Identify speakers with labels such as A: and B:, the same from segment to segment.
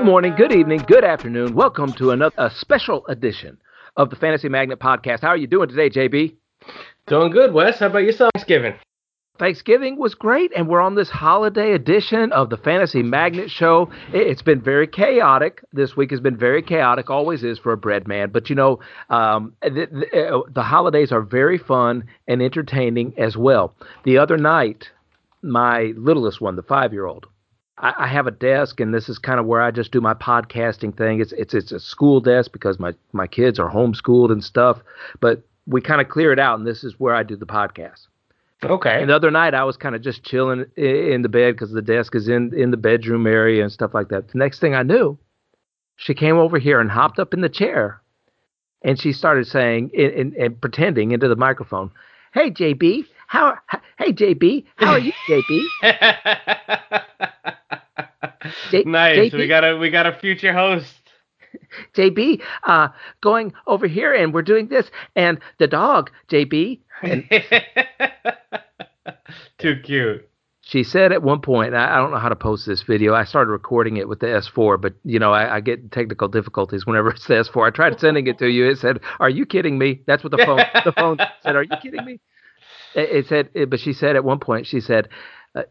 A: Good morning, good evening, good afternoon. Welcome to another a special edition of the Fantasy Magnet Podcast. How are you doing today, JB?
B: Doing good, Wes. How about your Thanksgiving?
A: Thanksgiving was great, and we're on this holiday edition of the Fantasy Magnet Show. It's been very chaotic. This week has been very chaotic, always is for a bread man. But you know, um, the, the, uh, the holidays are very fun and entertaining as well. The other night, my littlest one, the five year old, I, I have a desk, and this is kind of where I just do my podcasting thing. It's it's it's a school desk because my my kids are homeschooled and stuff, but we kind of clear it out, and this is where I do the podcast.
B: Okay.
A: And the other night, I was kind of just chilling in the bed because the desk is in in the bedroom area and stuff like that. The next thing I knew, she came over here and hopped up in the chair, and she started saying and pretending into the microphone, "Hey JB, how? Hey JB, how are you, JB?"
B: J- nice. JB? We got a we got a future host.
A: JB, uh, going over here, and we're doing this, and the dog, JB. And
B: Too cute.
A: She said at one point, I, I don't know how to post this video. I started recording it with the S4, but you know, I, I get technical difficulties whenever it's the S4. I tried sending it to you. It said, "Are you kidding me?" That's what the phone the phone said. Are you kidding me? It, it said, it, but she said at one point, she said, uh,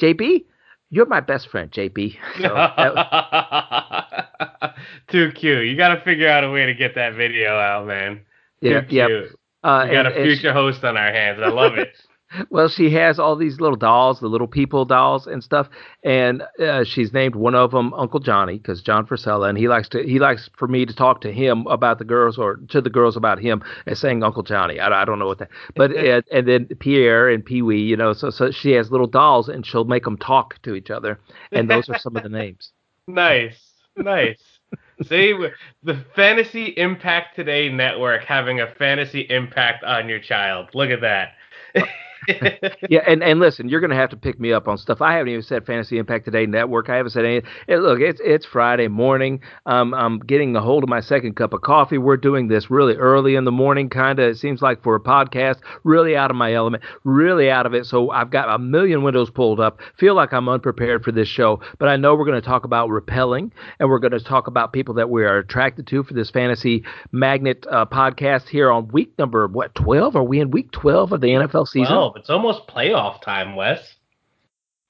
A: JB, you're my best friend, JB. So
B: was... Too cute. You got to figure out a way to get that video out, man. Too yeah, cute. Yeah. Uh, we got and, a future host on our hands. I love it.
A: well, she has all these little dolls, the little people dolls and stuff, and uh, she's named one of them Uncle Johnny because John Frisella, and he likes to he likes for me to talk to him about the girls or to the girls about him and saying Uncle Johnny. I, I don't know what that, but uh, and then Pierre and Pee Wee, you know, so so she has little dolls and she'll make them talk to each other, and those are some of the names.
B: Nice, nice. See, the Fantasy Impact Today network having a fantasy impact on your child. Look at that.
A: yeah, and, and listen, you're going to have to pick me up on stuff. I haven't even said Fantasy Impact Today Network. I haven't said anything. Hey, look, it's it's Friday morning. Um, I'm getting a hold of my second cup of coffee. We're doing this really early in the morning, kind of. It seems like for a podcast, really out of my element, really out of it. So I've got a million windows pulled up. Feel like I'm unprepared for this show, but I know we're going to talk about repelling, and we're going to talk about people that we are attracted to for this Fantasy Magnet uh, podcast here on week number what 12? Are we in week 12 of the NFL season?
B: 12. It's almost playoff time, Wes.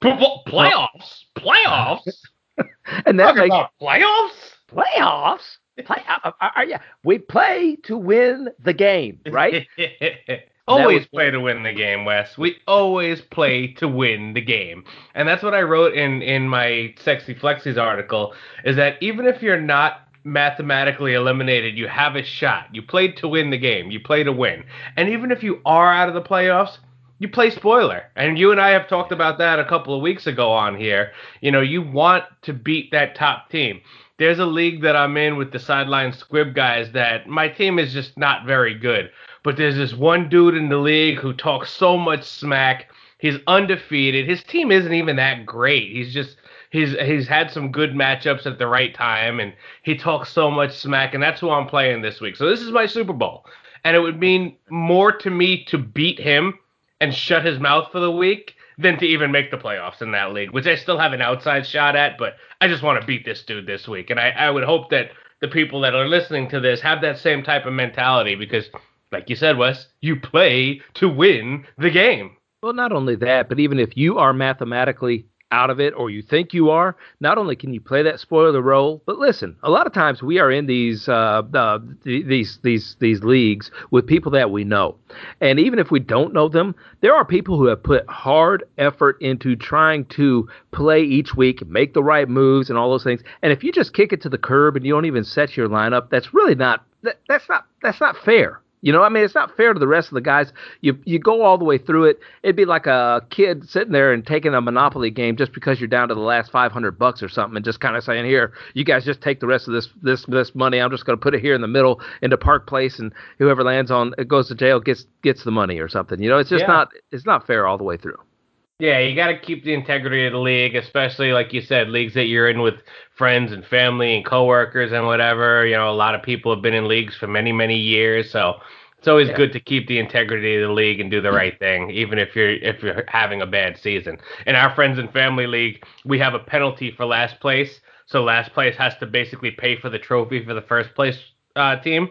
B: Playoffs? Playoffs?
A: and that makes
B: playoffs?
A: Playoffs? Play, uh, uh, uh, yeah, we play to win the game, right?
B: always was, play to win the game, Wes. We always play to win the game, and that's what I wrote in in my Sexy Flexies article. Is that even if you're not mathematically eliminated, you have a shot. You played to win the game. You play to win, and even if you are out of the playoffs, you play spoiler. And you and I have talked about that a couple of weeks ago on here. You know, you want to beat that top team. There's a league that I'm in with the sideline squib guys that my team is just not very good. But there's this one dude in the league who talks so much smack. He's undefeated. His team isn't even that great. He's just he's he's had some good matchups at the right time and he talks so much smack and that's who I'm playing this week. So this is my Super Bowl. And it would mean more to me to beat him and shut his mouth for the week than to even make the playoffs in that league, which I still have an outside shot at, but I just want to beat this dude this week. And I, I would hope that the people that are listening to this have that same type of mentality because, like you said, Wes, you play to win the game.
A: Well, not only that, but even if you are mathematically out of it or you think you are, not only can you play that spoiler role, but listen, a lot of times we are in these uh, uh, these these these leagues with people that we know, and even if we don't know them, there are people who have put hard effort into trying to play each week, make the right moves, and all those things. And if you just kick it to the curb and you don't even set your lineup, that's really not that, that's not that's not fair. You know, I mean, it's not fair to the rest of the guys. You you go all the way through it. It'd be like a kid sitting there and taking a Monopoly game just because you're down to the last 500 bucks or something, and just kind of saying, "Here, you guys just take the rest of this this this money. I'm just going to put it here in the middle into Park Place, and whoever lands on it goes to jail gets gets the money or something." You know, it's just yeah. not it's not fair all the way through.
B: Yeah, you got to keep the integrity of the league, especially like you said, leagues that you're in with friends and family and coworkers and whatever. You know, a lot of people have been in leagues for many, many years, so it's always yeah. good to keep the integrity of the league and do the right thing, even if you're if you're having a bad season. In our friends and family league, we have a penalty for last place. So last place has to basically pay for the trophy for the first place uh, team.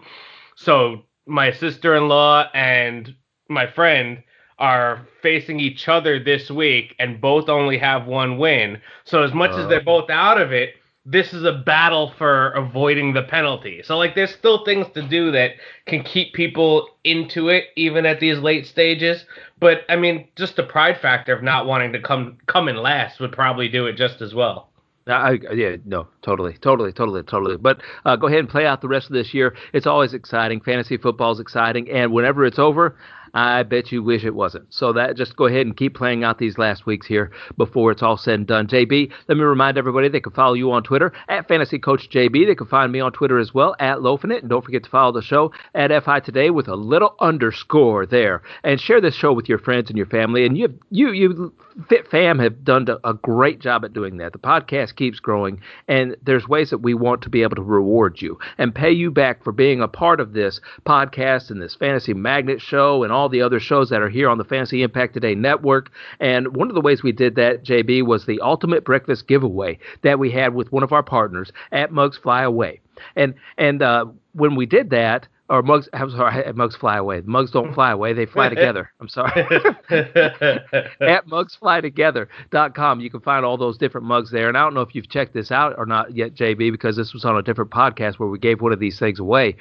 B: So my sister in law and my friend are facing each other this week and both only have one win. So as much uh, as they're both out of it, this is a battle for avoiding the penalty. So like there's still things to do that can keep people into it even at these late stages. But I mean, just the pride factor of not wanting to come come in last would probably do it just as well.
A: I, yeah, no, totally, totally, totally, totally. But uh, go ahead and play out the rest of this year. It's always exciting. Fantasy football is exciting, and whenever it's over, I bet you wish it wasn't. So that just go ahead and keep playing out these last weeks here before it's all said and done. JB, let me remind everybody they can follow you on Twitter at Fantasy Coach JB. They can find me on Twitter as well at Lofinit, and don't forget to follow the show at FI Today with a little underscore there, and share this show with your friends and your family. And you you you Fit Fam have done a great job at doing that. The podcast keeps growing, and there's ways that we want to be able to reward you and pay you back for being a part of this podcast and this Fantasy Magnet show and all the other shows that are here on the Fantasy Impact Today network. And one of the ways we did that, JB, was the Ultimate Breakfast giveaway that we had with one of our partners at Mugs Fly Away. And and uh, when we did that, or mugs. I'm sorry, mugs fly away. Mugs don't fly away; they fly together. I'm sorry. At mugsflytogether.com, you can find all those different mugs there. And I don't know if you've checked this out or not yet, JB, because this was on a different podcast where we gave one of these things away.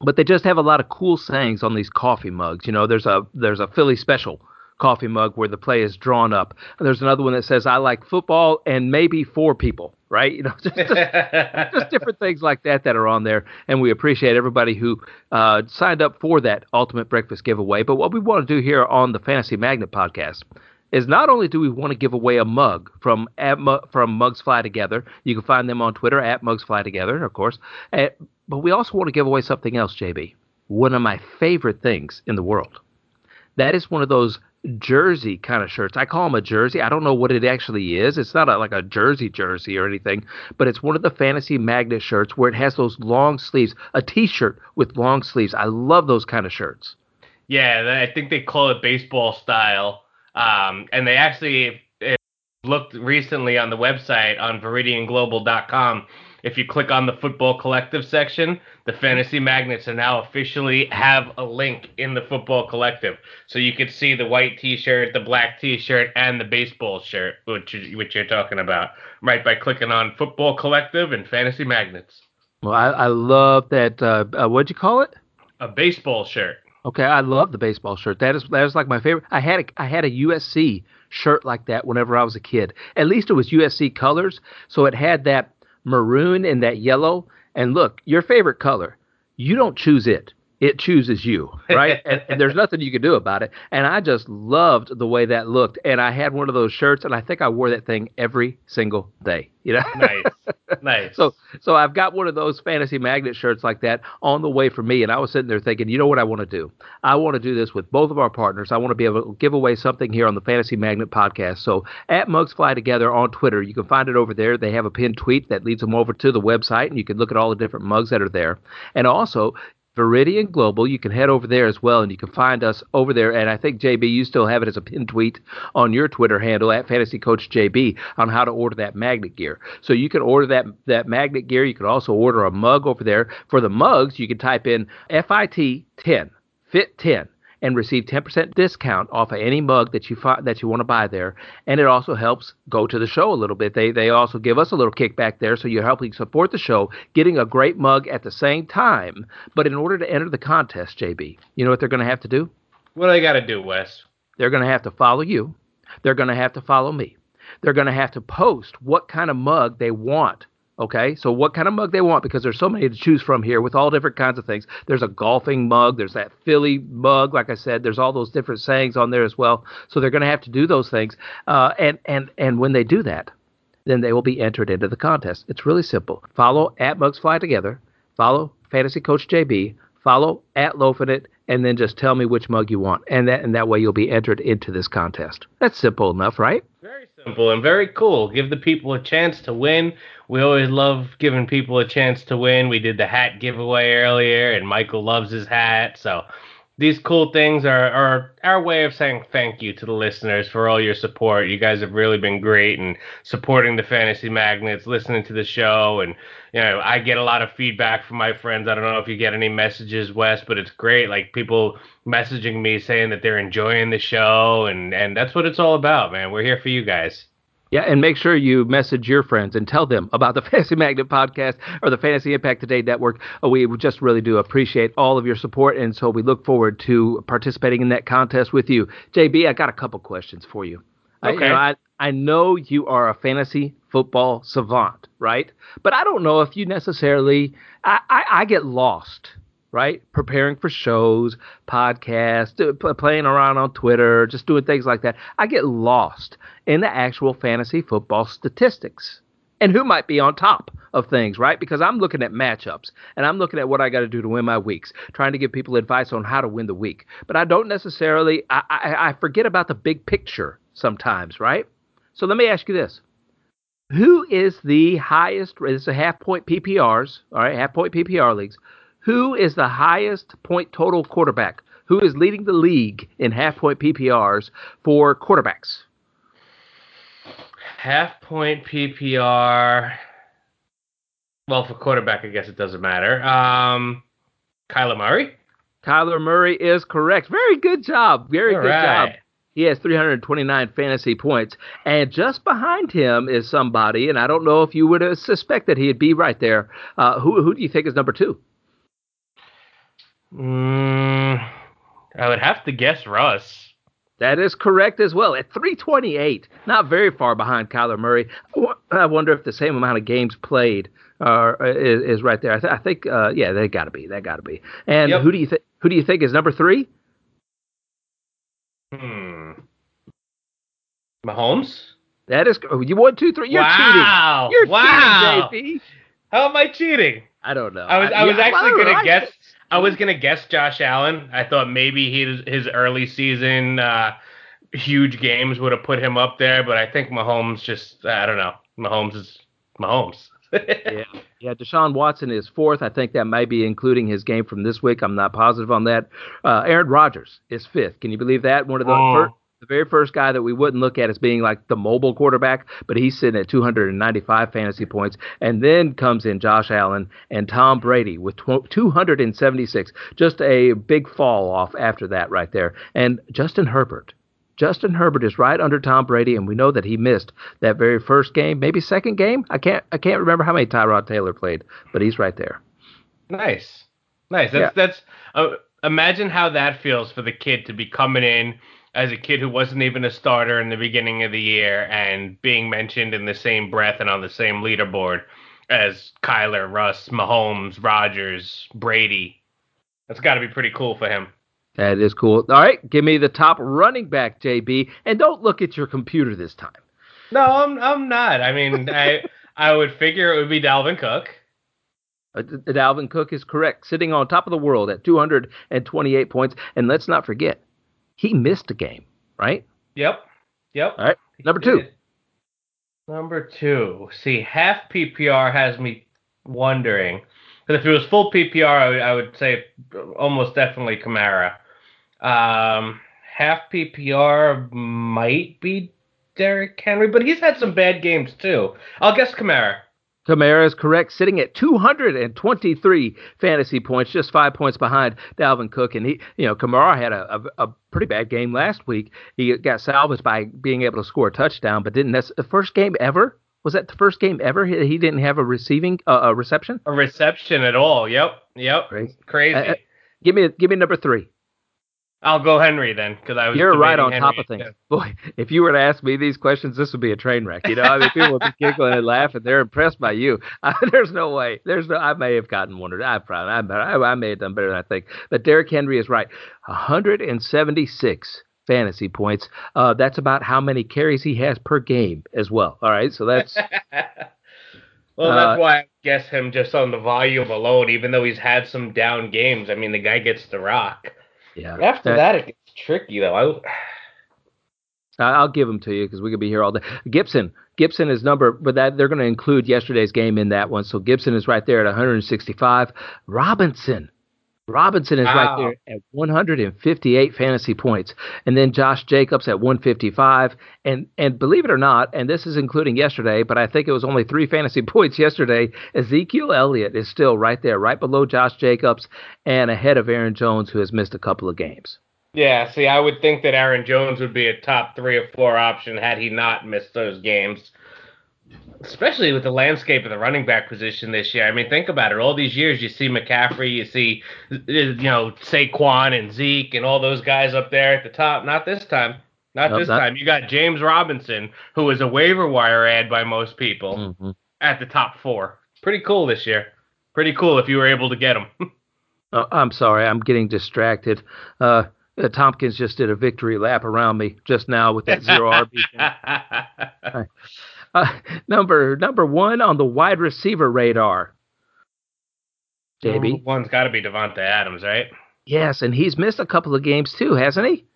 A: But they just have a lot of cool sayings on these coffee mugs. You know, there's a there's a Philly special coffee mug where the play is drawn up. And there's another one that says, I like football and maybe four people, right? You know, just, just, just different things like that that are on there. And we appreciate everybody who uh, signed up for that Ultimate Breakfast giveaway. But what we want to do here on the Fantasy Magnet podcast is not only do we want to give away a mug from at, from Mugs Fly Together, you can find them on Twitter at Mugs Fly Together, of course, uh, but we also want to give away something else, JB. One of my favorite things in the world. That is one of those jersey kind of shirts. I call them a jersey. I don't know what it actually is. It's not a, like a jersey jersey or anything, but it's one of the fantasy magnet shirts where it has those long sleeves, a t-shirt with long sleeves. I love those kind of shirts.
B: Yeah, I think they call it baseball style. Um, and they actually looked recently on the website on ViridianGlobal.com if you click on the football collective section, the fantasy magnets are now officially have a link in the football collective, so you can see the white T-shirt, the black T-shirt, and the baseball shirt, which which you're talking about, right? By clicking on football collective and fantasy magnets.
A: Well, I, I love that. Uh, uh, what'd you call it?
B: A baseball shirt.
A: Okay, I love the baseball shirt. That is that is like my favorite. I had a I had a USC shirt like that whenever I was a kid. At least it was USC colors, so it had that maroon and that yellow. And look, your favorite color, you don't choose it it chooses you, right? and, and, there's nothing you can do about it. And I just loved the way that looked. And I had one of those shirts, and I think I wore that thing every single day. You know,
B: nice, nice.
A: So, so I've got one of those fantasy magnet shirts like that on the way for me. And I was sitting there thinking, you know what I want to do? I want to do this with both of our partners. I want to be able to give away something here on the Fantasy Magnet podcast. So at Mugs Fly Together on Twitter, you can find it over there. They have a pinned tweet that leads them over to the website, and you can look at all the different mugs that are there. And also, Viridian Global. You can head over there as well, and you can find us over there. And I think JB, you still have it as a pin tweet on your Twitter handle at Fantasy Coach JB on how to order that magnet gear. So you can order that that magnet gear. You can also order a mug over there. For the mugs, you can type in FIT 10 Fit 10 and receive 10% discount off of any mug that you fi- that you want to buy there. And it also helps go to the show a little bit. They they also give us a little kickback there, so you're helping support the show, getting a great mug at the same time. But in order to enter the contest, JB, you know what they're going to have to do?
B: What do they got to do, Wes?
A: They're going to have to follow you. They're going to have to follow me. They're going to have to post what kind of mug they want Okay, so what kind of mug they want because there's so many to choose from here with all different kinds of things. There's a golfing mug, there's that Philly mug, like I said. There's all those different sayings on there as well. So they're going to have to do those things, uh, and and and when they do that, then they will be entered into the contest. It's really simple. Follow at Mugs Fly Together. Follow Fantasy Coach JB. Follow at Loafing It, and then just tell me which mug you want, and that and that way you'll be entered into this contest. That's simple enough, right?
B: Very simple and very cool. Give the people a chance to win we always love giving people a chance to win. We did the hat giveaway earlier, and Michael loves his hat. So these cool things are, are our way of saying thank you to the listeners for all your support. You guys have really been great and supporting the Fantasy Magnets, listening to the show, and you know I get a lot of feedback from my friends. I don't know if you get any messages, Wes, but it's great. Like people messaging me saying that they're enjoying the show, and and that's what it's all about, man. We're here for you guys.
A: Yeah, and make sure you message your friends and tell them about the Fantasy Magnet podcast or the Fantasy Impact Today network. We just really do appreciate all of your support, and so we look forward to participating in that contest with you. JB, I got a couple questions for you.
B: Okay. I, you
A: know, I, I know you are a fantasy football savant, right? But I don't know if you necessarily. I, I, I get lost right? Preparing for shows, podcasts, playing around on Twitter, just doing things like that. I get lost in the actual fantasy football statistics and who might be on top of things, right? Because I'm looking at matchups and I'm looking at what I got to do to win my weeks, trying to give people advice on how to win the week. But I don't necessarily, I, I, I forget about the big picture sometimes, right? So let me ask you this. Who is the highest? Is a half point PPRs, all right, half point PPR leagues. Who is the highest point total quarterback? Who is leading the league in half point PPRs for quarterbacks?
B: Half point PPR. Well, for quarterback, I guess it doesn't matter. Um, Kyler Murray.
A: Kyler Murray is correct. Very good job. Very All good right. job. He has 329 fantasy points. And just behind him is somebody, and I don't know if you would suspect that he'd be right there. Uh, who, who do you think is number two?
B: Mm, I would have to guess Russ.
A: That is correct as well. At 328, not very far behind Kyler Murray. I wonder if the same amount of games played uh, is, is right there. I, th- I think, uh, yeah, they got to be. They got to be. And yep. who do you think? Who do you think is number three?
B: Hmm. Mahomes.
A: That is. Oh, you one, two, three. You're
B: wow.
A: cheating. You're
B: wow.
A: cheating, JP.
B: How am I cheating?
A: I don't know.
B: I was. I, I was yeah, actually gonna guess. I was gonna guess Josh Allen. I thought maybe his his early season uh, huge games would have put him up there, but I think Mahomes just I don't know. Mahomes is Mahomes.
A: yeah, yeah. Deshaun Watson is fourth. I think that may be including his game from this week. I'm not positive on that. Uh, Aaron Rodgers is fifth. Can you believe that? One of the oh. first, the very first guy that we wouldn't look at as being like the mobile quarterback, but he's sitting at 295 fantasy points. And then comes in Josh Allen and Tom Brady with 276. Just a big fall off after that, right there. And Justin Herbert. Justin Herbert is right under Tom Brady, and we know that he missed that very first game, maybe second game. I can't I can't remember how many Tyrod Taylor played, but he's right there.
B: Nice, nice. That's yeah. that's. Uh, imagine how that feels for the kid to be coming in as a kid who wasn't even a starter in the beginning of the year and being mentioned in the same breath and on the same leaderboard as Kyler, Russ, Mahomes, Rodgers, Brady. That's got to be pretty cool for him.
A: That is cool. All right, give me the top running back, JB, and don't look at your computer this time.
B: No, I'm I'm not. I mean, I I would figure it would be Dalvin Cook.
A: Uh, Dalvin Cook is correct, sitting on top of the world at 228 points. And let's not forget, he missed a game, right?
B: Yep. Yep.
A: All right. Number two.
B: Number two. See, half PPR has me wondering. Because if it was full PPR, I would, I would say almost definitely Kamara. Um, half PPR might be Derrick Henry, but he's had some bad games too. I'll guess Kamara.
A: Kamara is correct, sitting at 223 fantasy points, just five points behind Dalvin Cook. And he, you know, Kamara had a, a, a pretty bad game last week. He got salvaged by being able to score a touchdown, but didn't. That's the first game ever. Was that the first game ever? He, he didn't have a receiving uh, a reception.
B: A reception at all. Yep. Yep. Crazy. Crazy. Uh, uh
A: give me give me number three.
B: I'll go Henry then, because I was.
A: You're right on Henry top of things, boy. If you were to ask me these questions, this would be a train wreck. You know, I mean, people would be giggling and laughing. They're impressed by you. I, there's no way. There's no. I may have gotten one or I probably. I, I may have done better than I think. But Derrick Henry is right. 176 fantasy points. Uh, that's about how many carries he has per game as well. All right, so that's.
B: well, that's uh, why I guess him just on the volume alone, even though he's had some down games. I mean, the guy gets the rock.
A: Yeah.
B: After that, that it gets tricky though.
A: I, I'll give them to you because we could be here all day. Gibson, Gibson is number, but that they're going to include yesterday's game in that one. So Gibson is right there at 165. Robinson, Robinson is wow. right there at 158 fantasy points, and then Josh Jacobs at 155. And and believe it or not, and this is including yesterday, but I think it was only three fantasy points yesterday. Ezekiel Elliott is still right there, right below Josh Jacobs, and ahead of Aaron Jones, who has missed a couple of games.
B: Yeah, see, I would think that Aaron Jones would be a top three or four option had he not missed those games especially with the landscape of the running back position this year. I mean, think about it. All these years, you see McCaffrey, you see, you know, Saquon and Zeke and all those guys up there at the top. Not this time. Not this not- time. You got James Robinson, who was a waiver wire add by most people, mm-hmm. at the top four. Pretty cool this year. Pretty cool if you were able to get him.
A: oh, I'm sorry, I'm getting distracted. Uh, uh, Tompkins just did a victory lap around me just now with that zero RB. Uh, number number one on the wide receiver radar.
B: JB. One's got to be Davante Adams, right?
A: Yes, and he's missed a couple of games too, hasn't he?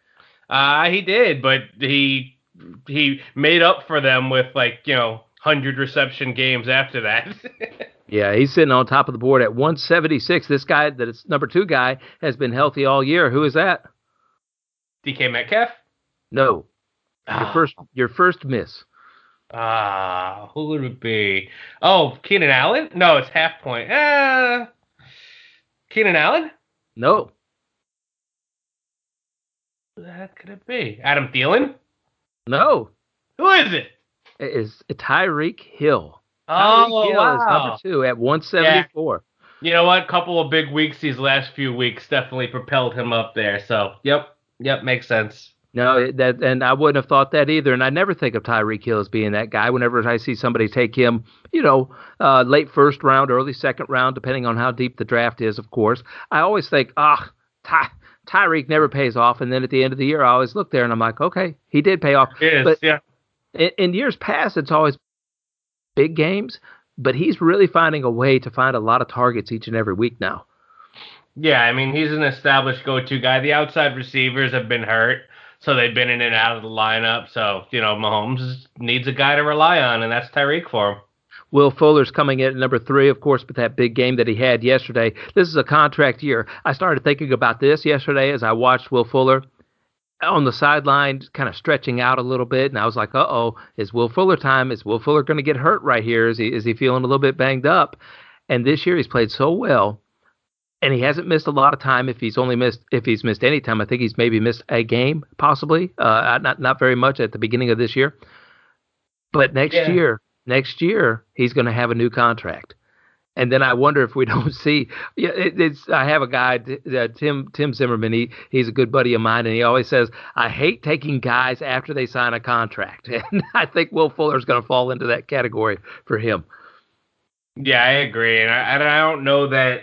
B: Uh, he did, but he he made up for them with like you know hundred reception games after that.
A: yeah, he's sitting on top of the board at 176. This guy, that is number two guy, has been healthy all year. Who is that?
B: DK Metcalf.
A: No, your ah. first your first miss.
B: Ah, who would it be? Oh, Keenan Allen? No, it's half point. Uh, Keenan Allen?
A: No.
B: Who the heck could it be? Adam Thielen?
A: No.
B: Who is it?
A: It is Tyreek Hill.
B: Oh, Tyreek Hill wow. is
A: number two at 174.
B: Yeah. You know what? A couple of big weeks these last few weeks definitely propelled him up there. So, yep, yep, makes sense.
A: No, that and I wouldn't have thought that either. And I never think of Tyreek Hill as being that guy. Whenever I see somebody take him, you know, uh, late first round, early second round, depending on how deep the draft is, of course, I always think, ah, Ty- Tyreek never pays off. And then at the end of the year, I always look there and I'm like, okay, he did pay off.
B: Is, but yeah.
A: In, in years past, it's always big games, but he's really finding a way to find a lot of targets each and every week now.
B: Yeah, I mean, he's an established go-to guy. The outside receivers have been hurt. So they've been in and out of the lineup. So, you know, Mahomes needs a guy to rely on, and that's Tyreek for him.
A: Will Fuller's coming in at number three, of course, with that big game that he had yesterday. This is a contract year. I started thinking about this yesterday as I watched Will Fuller on the sideline, kind of stretching out a little bit, and I was like, "Uh oh, is Will Fuller time? Is Will Fuller going to get hurt right here? Is he is he feeling a little bit banged up?" And this year he's played so well and he hasn't missed a lot of time. If he's only missed, if he's missed any time, I think he's maybe missed a game, possibly. Uh, not not very much at the beginning of this year. But next yeah. year, next year he's going to have a new contract, and then I wonder if we don't see. Yeah, it, it's. I have a guy, uh, Tim Tim Zimmerman. He he's a good buddy of mine, and he always says, "I hate taking guys after they sign a contract," and I think Will Fuller is going to fall into that category for him.
B: Yeah, I agree, and I, and I don't know that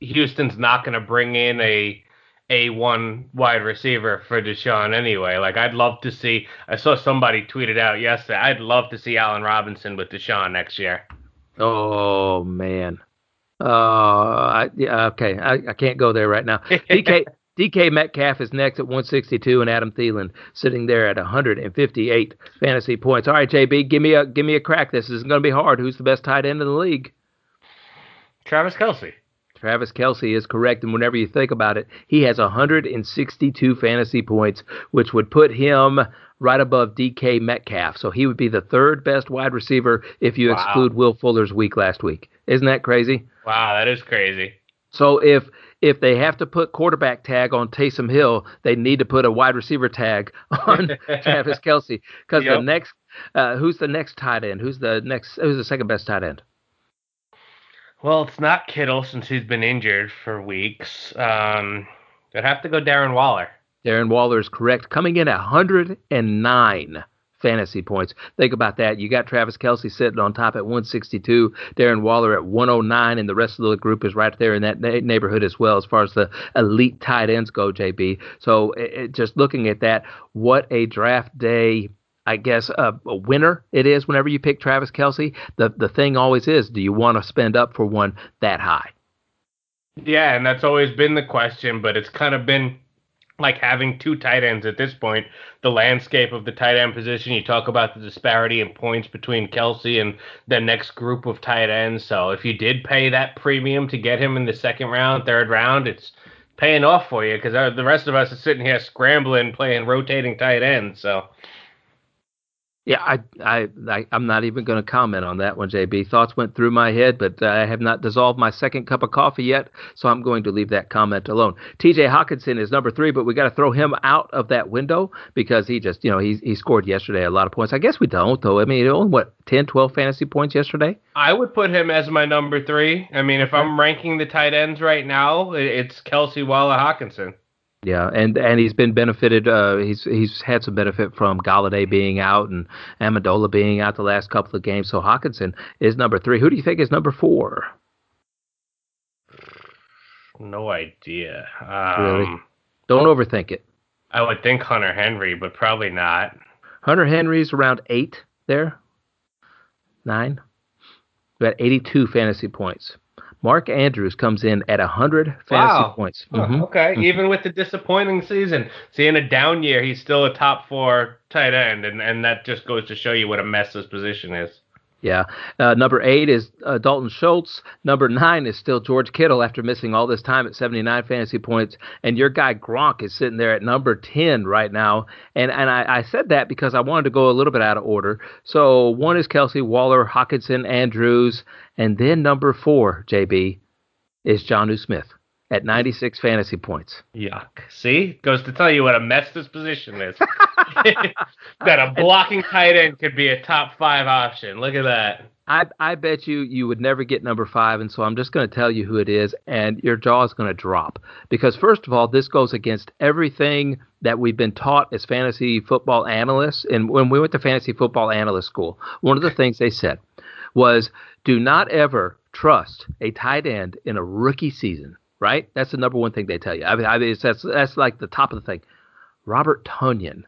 B: Houston's not going to bring in a a one wide receiver for Deshaun anyway. Like I'd love to see. I saw somebody tweeted out yesterday. I'd love to see Allen Robinson with Deshaun next year.
A: Oh man. Uh, I, yeah, okay. I, I can't go there right now. DK DK Metcalf is next at 162, and Adam Thielen sitting there at 158 fantasy points. All right, JB, give me a give me a crack. This is going to be hard. Who's the best tight end in the league?
B: Travis Kelce.
A: Travis Kelce is correct. And whenever you think about it, he has 162 fantasy points, which would put him right above DK Metcalf. So he would be the third best wide receiver if you wow. exclude Will Fuller's week last week. Isn't that crazy?
B: Wow, that is crazy.
A: So if if they have to put quarterback tag on Taysom Hill, they need to put a wide receiver tag on Travis Kelce because yep. the next uh, who's the next tight end? Who's the next? Who's the second best tight end?
B: Well, it's not Kittle since he's been injured for weeks. Um, I'd have to go Darren Waller.
A: Darren Waller is correct, coming in at 109 fantasy points. Think about that. You got Travis Kelce sitting on top at 162, Darren Waller at 109, and the rest of the group is right there in that neighborhood as well as far as the elite tight ends go, JB. So it, just looking at that, what a draft day I guess a, a, winner it is whenever you pick Travis Kelce. The the thing always is, do you want to spend up for one that high?
B: Yeah, and that's always been the question, but it's kind of been like having two tight ends at this point, the landscape of the tight end position. You talk about the disparity in points between Kelce and the next group of tight ends. So if you did pay that premium to get him in the second round, third round, it's paying off for you because uh, the rest of us are sitting here scrambling, playing rotating tight ends. So
A: yeah, I, I, I am not even going to comment on that one, JB. Thoughts went through my head, but uh, I have not dissolved my second cup of coffee yet, so I'm going to leave that comment alone. T.J. Hockenson is number three, but we got to throw him out of that window because he just, you know, he he scored yesterday a lot of points. I guess we don't though. I mean, only what 10, 12 fantasy points yesterday.
B: I would put him as my number three. I mean, if I'm ranking the tight ends right now, it's Kelce Waller Hockenson.
A: Yeah, and and he's been benefited. Uh, he's he's had some benefit from Golladay being out and Amendola being out the last couple of games. So Hockenson is number three. Who do you think is number four?
B: No idea. Um,
A: really? Don't overthink it.
B: I would think Hunter Henry, but probably not.
A: Hunter Henry's around eight there. Nine. We got 82 fantasy points. Mark Andrews comes in at 100 fantasy wow. points.
B: Mm-hmm. Okay, mm-hmm. even with the disappointing season, seeing a down year, he's still a top four tight end, and, and that just goes to show you what a mess this position is.
A: Yeah. Uh, number eight is uh, Dalton Schultz. Number nine is still George Kittle after missing all this time at 79 fantasy points. And your guy Gronk is sitting there at number 10 right now. And and I, I said that because I wanted to go a little bit out of order. So one is Kelce, Waller, Hockenson, Andrews. And then number four, JB, is Jonnu Smith at 96 fantasy points.
B: Yuck. See? Goes to tell you what a mess this position is. that a blocking tight end could be a top five option. Look at that.
A: I, I bet you you would never get number five, and so I'm just going to tell you who it is, and your jaw is going to drop. Because, first of all, this goes against everything that we've been taught as fantasy football analysts. And when we went to fantasy football analyst school, one of the things they said was do not ever trust a tight end in a rookie season right? That's the number one thing they tell you. I mean, I mean that's that's like the top of the thing. Robert Tonyan,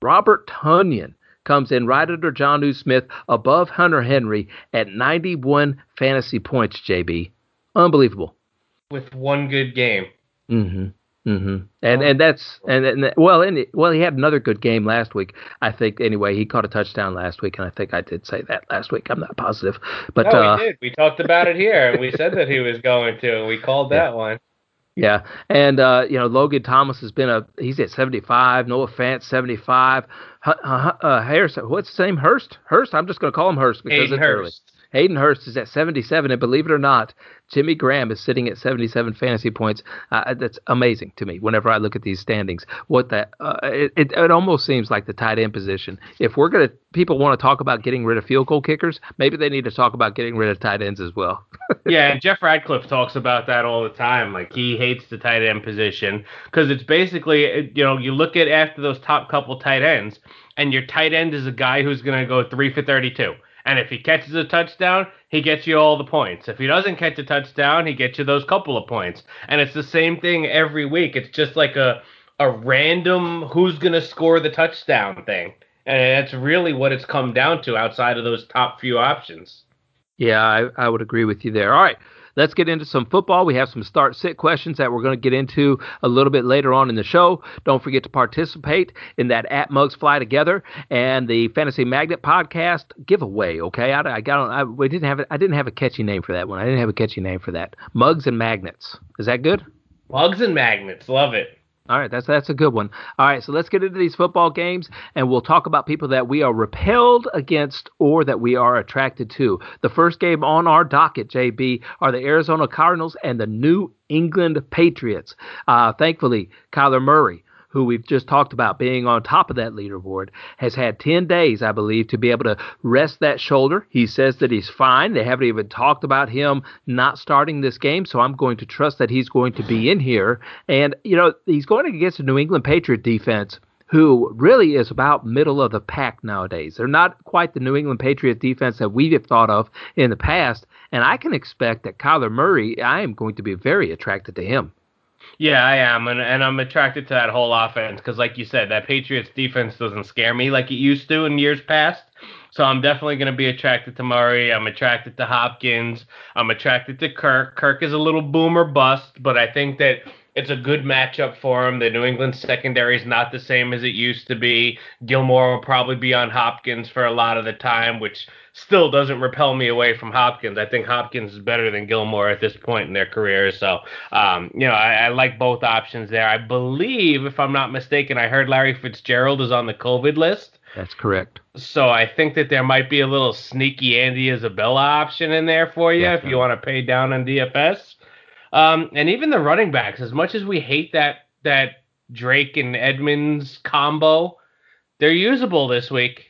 A: Robert Tonyan comes in right under Jonnu Smith, above Hunter Henry at 91 fantasy points. JB, unbelievable.
B: With one good game.
A: Mm-hmm. Mm-hmm. And and that's and, and well and well he had another good game last week. I think anyway he caught a touchdown last week and I think I did say that last week. I'm not positive. But
B: no,
A: uh,
B: we did. We talked about it here. And we said that he was going to and we called that
A: yeah.
B: one.
A: Yeah. And uh, you know Logan Thomas has been a he's at 75 Noah Fant 75 uh, uh, Harrison what's the same Hurst? Hurst? I'm just going to call him Hurst because
B: Hayden
A: it's
B: Hurst.
A: early Hayden Hurst is at 77, and believe it or not, Jimmy Graham is sitting at 77 fantasy points. Uh, that's amazing to me. Whenever I look at these standings, what that uh, it, it, it almost seems like the tight end position. If we're gonna people want to talk about getting rid of field goal kickers, maybe they need to talk about getting rid of tight ends as well.
B: yeah, and Jeff Ratcliffe talks about that all the time. Like he hates the tight end position because it's basically you know you look at after those top couple tight ends, and your tight end is a guy who's gonna go three for 32 and if he catches a touchdown, he gets you all the points. If he doesn't catch a touchdown, he gets you those couple of points. And it's the same thing every week. It's just like a a random who's going to score the touchdown thing. And that's really what it's come down to outside of those top few options.
A: Yeah, I, I would agree with you there. All right. Let's get into some football. We have some start sit questions that we're going to get into a little bit later on in the show. Don't forget to participate in that at Mugs Fly Together and the Fantasy Magnet podcast giveaway. Okay, I, I got I, we didn't have I didn't have a catchy name for that one. I didn't have a catchy name for that. Mugs and magnets. Is that good?
B: Mugs and magnets. Love it.
A: All right, that's that's a good one. All right, so let's get into these football games, and we'll talk about people that we are repelled against or that we are attracted to. The first game on our docket, JB, are the Arizona Cardinals and the New England Patriots. Uh, thankfully, Kyler Murray who we've just talked about being on top of that leaderboard, has had 10 days, I believe, to be able to rest that shoulder. He says that he's fine. They haven't even talked about him not starting this game, so I'm going to trust that he's going to be in here. And, you know, he's going against a New England Patriot defense who really is about middle of the pack nowadays. They're not quite the New England Patriot defense that we have thought of in the past, and I can expect that Kyler Murray, I am going to be very attracted to him.
B: Yeah, I am, and and I'm attracted to that whole offense because, like you said, that Patriots defense doesn't scare me like it used to in years past. So I'm definitely going to be attracted to Murray. I'm attracted to Hopkins. I'm attracted to Kirk. Kirk is a little boomer bust, but I think that it's a good matchup for him. The New England secondary is not the same as it used to be. Gilmore will probably be on Hopkins for a lot of the time, which still doesn't repel me away from Hopkins. I think Hopkins is better than Gilmore at this point in their careers. So, um, you know, I, I, like both options there. I believe, if I'm not mistaken, I heard Larry Fitzgerald is on the COVID list.
A: That's correct.
B: So I think that there might be a little sneaky Andy Isabella option in there for you Definitely. if you want to pay down on DFS. Um, and even the running backs, as much as we hate that that Drake and Edmonds combo, they're usable this week.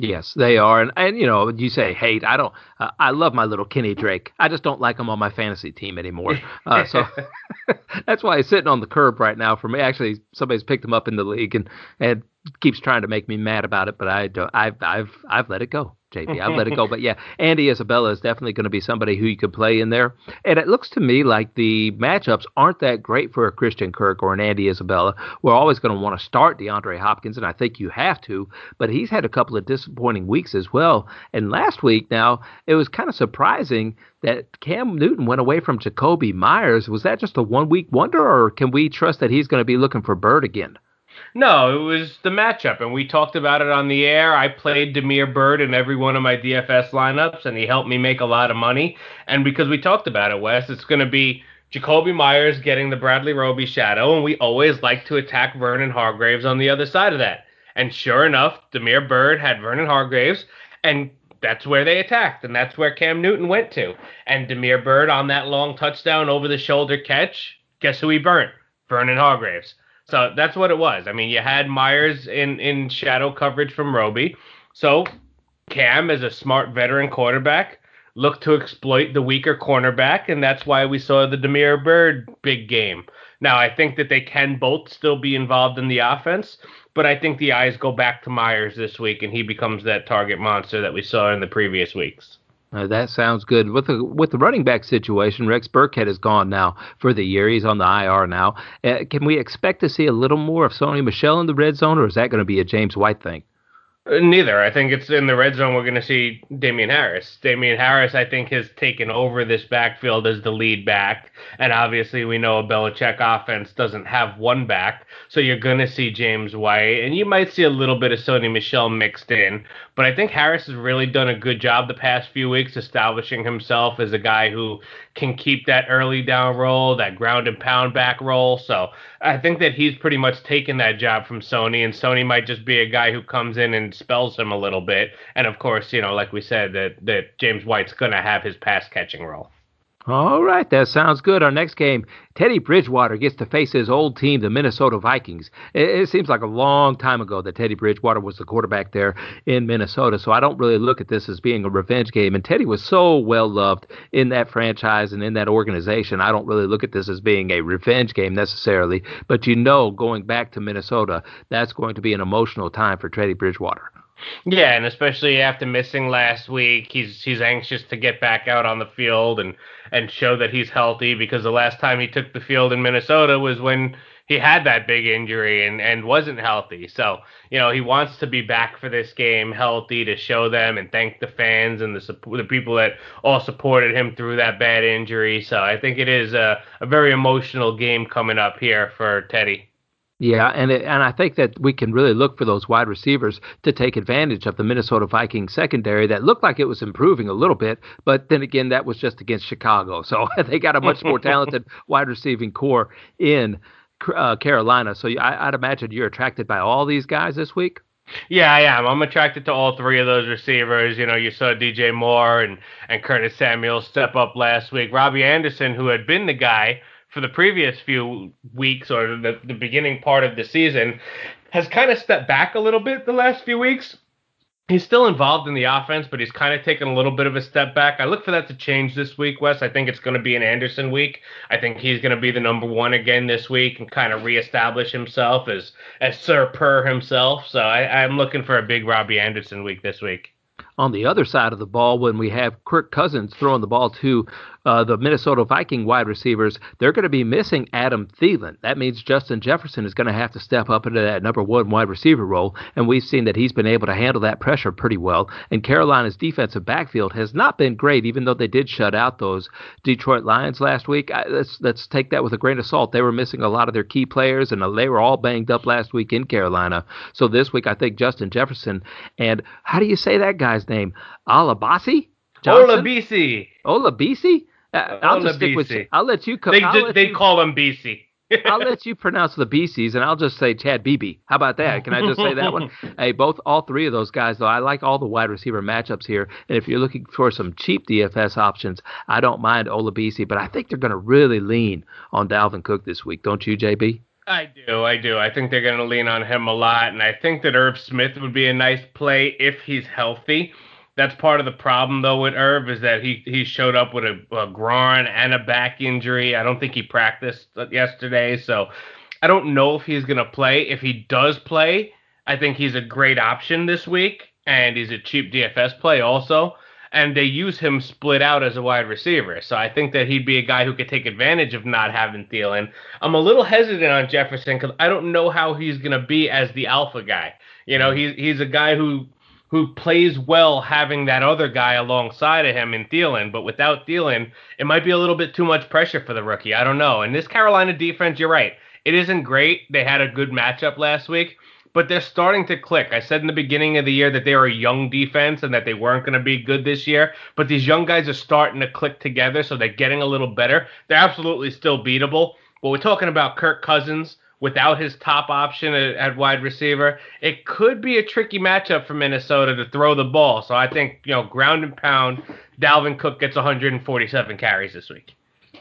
A: Yes, they are, and and you know, you say hate. I don't. Uh, I love my little Kenny Drake. I just don't like him on my fantasy team anymore. Uh, so that's why he's sitting on the curb right now for me. Actually, somebody's picked him up in the league and and keeps trying to make me mad about it, but I don't. I've I've I've let it go. JP. I'll let it go. But yeah, Andy Isabella is definitely going to be somebody who you could play in there. And it looks to me like the matchups aren't that great for a Christian Kirk or an Andy Isabella. We're always going to want to start DeAndre Hopkins, and I think you have to. But he's had a couple of disappointing weeks as well. And last week, now, it was kind of surprising that Cam Newton went away from Jakobi Meyers. Was that just a one week wonder, or can we trust that he's going to be looking for Byrd again?
B: No, it was the matchup, and we talked about it on the air. I played Damiere Byrd in every one of my DFS lineups, and he helped me make a lot of money. And because we talked about it, Wes, it's going to be Jakobi Meyers getting the Bradley Roby shadow, and we always like to attack Vernon Hargreaves on the other side of that. And sure enough, Damiere Byrd had Vernon Hargreaves, and that's where they attacked, and that's where Cam Newton went to. And Damiere Byrd on that long touchdown over the shoulder catch, guess who he burnt? Vernon Hargreaves. So that's what it was. I mean, you had Meyers in in shadow coverage from Roby. So Cam, as a smart veteran quarterback, looked to exploit the weaker cornerback, and that's why we saw the Damiere Byrd big game. Now, I think that they can both still be involved in the offense, but I think the eyes go back to Meyers this week, and he becomes that target monster that we saw in the previous weeks.
A: Uh, that sounds good. With the with the running back situation, Rex Burkhead is gone now for the year. He's on the IR now. Uh, can we expect to see a little more of Sony Michel in the red zone, or is that going to be a James White thing?
B: Neither. I think it's in the red zone. We're going to see Damien Harris. Damien Harris, I think, has taken over this backfield as the lead back. And obviously, we know a Belichick offense doesn't have one back. So you're going to see James White. And you might see a little bit of Sony Michel mixed in. But I think Harris has really done a good job the past few weeks establishing himself as a guy who can keep that early down role, that ground and pound back role. So I think that he's pretty much taken that job from Sony, and Sony might just be a guy who comes in and spells him a little bit. And of course, you know, like we said, that that James White's going to have his pass catching role.
A: All right, that sounds good. Our next game, Teddy Bridgewater gets to face his old team, the Minnesota Vikings. It, it, seems like a long time ago that Teddy Bridgewater was the quarterback there in Minnesota, so I don't really look at this as being a revenge game. And Teddy was so well loved in that franchise and in that organization. I don't really look at this as being a revenge game necessarily, but you know, going back to Minnesota, that's going to be an emotional time for Teddy Bridgewater.
B: Yeah, and especially after missing last week, he's he's anxious to get back out on the field and and show that he's healthy because the last time he took the field in Minnesota was when he had that big injury and and wasn't healthy. So, you know, he wants to be back for this game healthy to show them and thank the fans and the the people that all supported him through that bad injury. So, I think it is a, a very emotional game coming up here for Teddy.
A: Yeah, and it, and I think that we can really look for those wide receivers to take advantage of the Minnesota Vikings secondary that looked like it was improving a little bit, but then again, that was just against Chicago, so they got a much more talented wide receiving corps in uh, Carolina. So I, I'd imagine you're attracted by all these guys this week.
B: Yeah, I am. I'm attracted to all three of those receivers. You know, you saw DJ Moore and, and Curtis Samuel step up last week. Robbie Anderson, who had been the guy for the previous few weeks or the, the beginning part of the season has kind of stepped back a little bit the last few weeks. He's still involved in the offense, but he's kind of taken a little bit of a step back. I look for that to change this week, Wes. I think it's going to be an Anderson week. I think he's going to be the number one again this week and kind of reestablish himself as as Sir Per himself. So I, I'm looking for a big Robbie Anderson week this week
A: on the other side of the ball when we have Kirk Cousins throwing the ball to uh, the Minnesota Viking wide receivers, they're going to be missing Adam Thielen. That means Justin Jefferson is going to have to step up into that number one wide receiver role, and we've seen that he's been able to handle that pressure pretty well. And Carolina's defensive backfield has not been great, even though they did shut out those Detroit Lions last week. I, let's let's take that with a grain of salt. They were missing a lot of their key players, and they were all banged up last week in Carolina. So this week, I think Justin Jefferson and how do you say that guy's name? Alabasi?
B: Olabisi.
A: Olabisi? I'll just stick with. I'll let you.
B: Co- they just, they you, call him BC.
A: I'll let you pronounce the BCs, and I'll just say Chad Beebe. How about that? Can I just say that one? hey, both all three of those guys, though. I like all the wide receiver matchups here, and if you're looking for some cheap DFS options, I don't mind Ola BC, but I think they're going to really lean on Dalvin Cook this week, don't you, JB?
B: I do, I do. I think they're going to lean on him a lot, and I think that Irv Smith would be a nice play if he's healthy. That's part of the problem though with Irv is that he he showed up with a, a groin and a back injury. I don't think he practiced yesterday, so I don't know if he's going to play. If he does play, I think he's a great option this week, and he's a cheap DFS play also and they use him split out as a wide receiver. So I think that he'd be a guy who could take advantage of not having Thielen. I'm a little hesitant on Jefferson because I don't know how he's going to be as the alpha guy. You know, mm. he's he's a guy who who plays well having that other guy alongside of him in Thielen, but without Thielen, it might be a little bit too much pressure for the rookie. I don't know. And this Carolina defense, you're right. It isn't great. They had a good matchup last week, but they're starting to click. I said in the beginning of the year that they were a young defense and that they weren't going to be good this year, but these young guys are starting to click together, so they're getting a little better. They're absolutely still beatable. But we're talking about Kirk Cousins without his top option at, at wide receiver. It could be a tricky matchup for Minnesota to throw the ball. So I think, you know, ground and pound, Dalvin Cook gets 147 carries this week.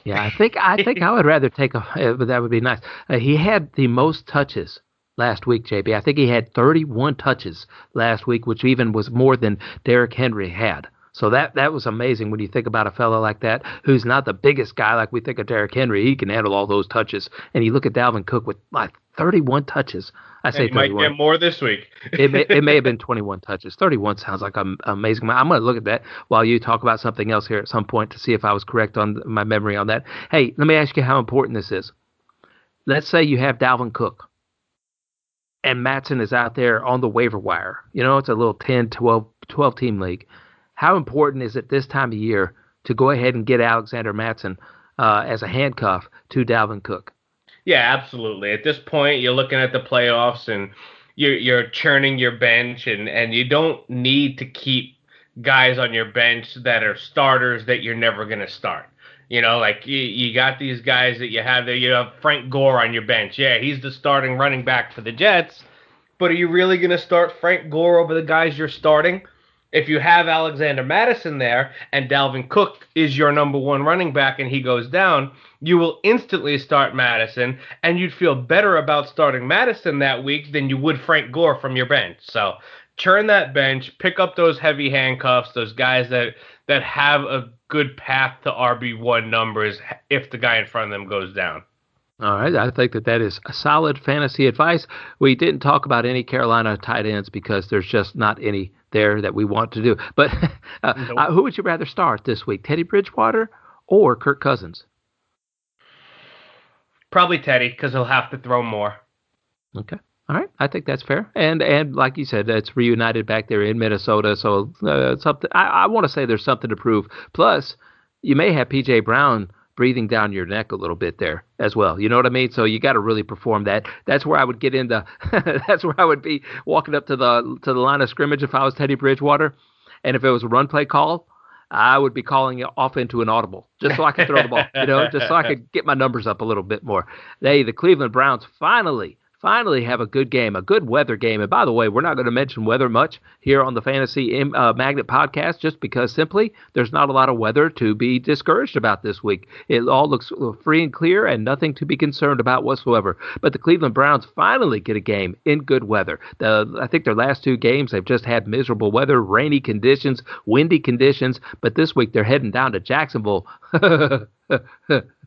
A: Yeah, I think I think I would rather take a. But that would be nice. Uh, he had the most touches last week, JB. I think he had 31 touches last week, which even was more than Derrick Henry had. So that that was amazing when you think about a fellow like that who's not the biggest guy like we think of Derrick Henry. He can handle all those touches, and you look at Dalvin Cook with like 31 touches. I say
B: and he 31. might get more this week.
A: it may it may have been 21 touches. 31 sounds like an amazing. I'm going to look at that while you talk about something else here at some point to see if I was correct on my memory on that. Hey, let me ask you how important this is. Let's say you have Dalvin Cook and Mattison is out there on the waiver wire. You know, it's a little 10, 12, 12 team league. How important is it this time of year to go ahead and get Alexander Mattison uh, as a handcuff to Dalvin Cook?
B: Yeah, absolutely. At this point, you're looking at the playoffs and you're you're churning your bench, and and you don't need to keep guys on your bench that are starters that you're never going to start. You know, like you, you got these guys that you have there. You have Frank Gore on your bench. Yeah, he's the starting running back for the Jets. But are you really going to start Frank Gore over the guys you're starting? If you have Alexander Mattison there and Dalvin Cook is your number one running back and he goes down, you will instantly start Mattison and you'd feel better about starting Mattison that week than you would Frank Gore from your bench. So churn that bench, pick up those heavy handcuffs, those guys that that have a good path to RB1 numbers if the guy in front of them goes down.
A: All right, I think that that is solid fantasy advice. We didn't talk about any Carolina tight ends because there's just not any there that we want to do. But uh, nope. uh, who would you rather start this week, Teddy Bridgewater or Kirk Cousins?
B: Probably Teddy because he'll have to throw more.
A: Okay. All right, I think that's fair, and and like you said, it's reunited back there in Minnesota, so uh, something. I, I want to say there's something to prove. Plus, you may have PJ Brown breathing down your neck a little bit there as well. You know what I mean? So you got to really perform that. That's where I would get into. that's where I would be walking up to the to the line of scrimmage if I was Teddy Bridgewater, and if it was a run play call, I would be calling it off into an audible just so I could throw the ball. You know, just so I could get my numbers up a little bit more. They, the Cleveland Browns, finally finally have a good game, a good weather game. And by the way, we're not going to mention weather much here on the Fantasy uh, Magnet podcast just because simply there's not a lot of weather to be discouraged about this week. It all looks free and clear and nothing to be concerned about whatsoever. But the Cleveland Browns finally get a game in good weather. The, I think their last two games they've just had miserable weather, rainy conditions, windy conditions. But this week they're heading down to Jacksonville.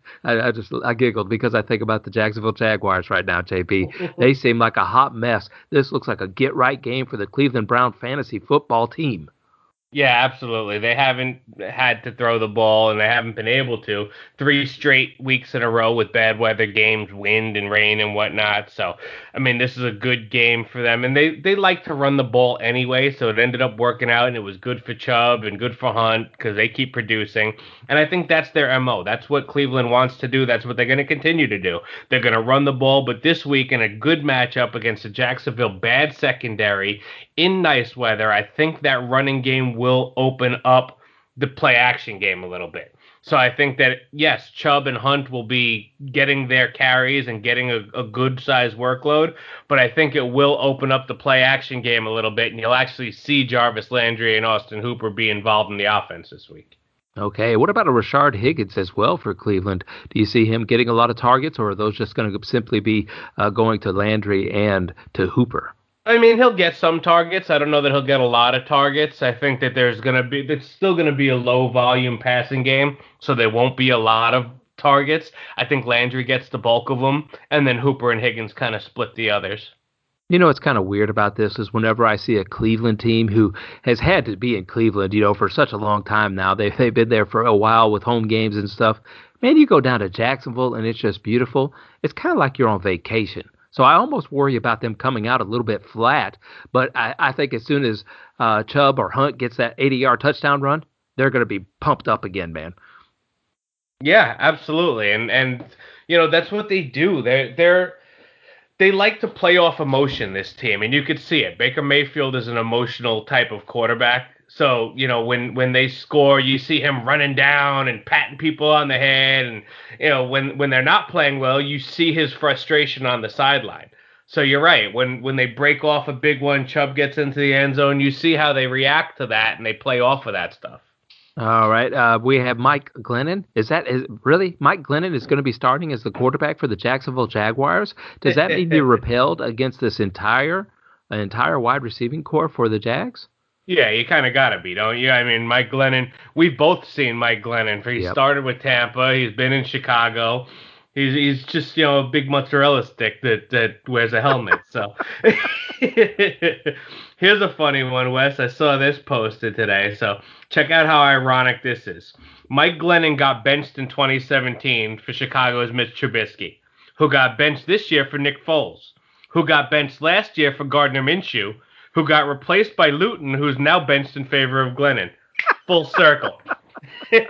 A: I, I, just I giggled because I think about the Jacksonville Jaguars right now, JP. they seem like a hot mess. This looks like a get right game for the Cleveland Brown fantasy football team.
B: Yeah, absolutely. They haven't had to throw the ball and they haven't been able to. Three straight weeks in a row with bad weather games, wind and rain and whatnot. So, I mean, this is a good game for them. And they, they like to run the ball anyway. So it ended up working out and it was good for Chubb and good for Hunt because they keep producing. And I think that's their MO. That's what Cleveland wants to do. That's what they're going to continue to do. They're going to run the ball. But this week, in a good matchup against the Jacksonville bad secondary in nice weather, I think that running game will open up the play action game a little bit. So I think that yes, Chubb and Hunt will be getting their carries and getting a, a good size workload, but I think it will open up the play action game a little bit, and you'll actually see Jarvis Landry and Austin Hooper be involved in the offense this week.
A: Okay, what about a Rashard Higgins as well for Cleveland? Do you see him getting a lot of targets, or are those just going to simply be uh, going to Landry and to Hooper?
B: I mean, he'll get some targets. I don't know that he'll get a lot of targets. I think that there's going to be, it's still going to be a low volume passing game, so there won't be a lot of targets. I think Landry gets the bulk of them, and then Hooper and Higgins kind of split the others.
A: You know what's kind of weird about this is whenever I see a Cleveland team who has had to be in Cleveland, you know, for such a long time now, they they've been there for a while with home games and stuff. Man, you go down to Jacksonville and it's just beautiful. It's kind of like you're on vacation. So I almost worry about them coming out a little bit flat. But I, I think as soon as uh, Chubb or Hunt gets that 80 yard touchdown run, they're going to be pumped up again, man.
B: Yeah, absolutely. And and you know that's what they do. They're they're they like to play off emotion. This team, and you could see it. Baker Mayfield is an emotional type of quarterback. So you know when when they score, you see him running down and patting people on the head, and you know when when they're not playing well, you see his frustration on the sideline. So you're right. When when they break off a big one, Chubb gets into the end zone. You see how they react to that, and they play off of that stuff.
A: All right. Uh, we have Mike Glennon. Is that is really Mike Glennon is going to be starting as the quarterback for the Jacksonville Jaguars? Does that mean you're repelled against this entire entire wide receiving corps for the Jags?
B: Yeah, you kind of got to be, don't you? I mean, Mike Glennon, we've both seen Mike Glennon. He yep. started with Tampa, he's been in Chicago. He's he's just, you know, a big mozzarella stick that, that wears a helmet. so here's a funny one, Wes. I saw this posted today. So check out how ironic this is. Mike Glennon got benched in 2017 for Chicago's Mitch Trubisky, who got benched this year for Nick Foles, who got benched last year for Gardner Minshew, who got replaced by Luton, who's now benched in favor of Glennon. Full circle.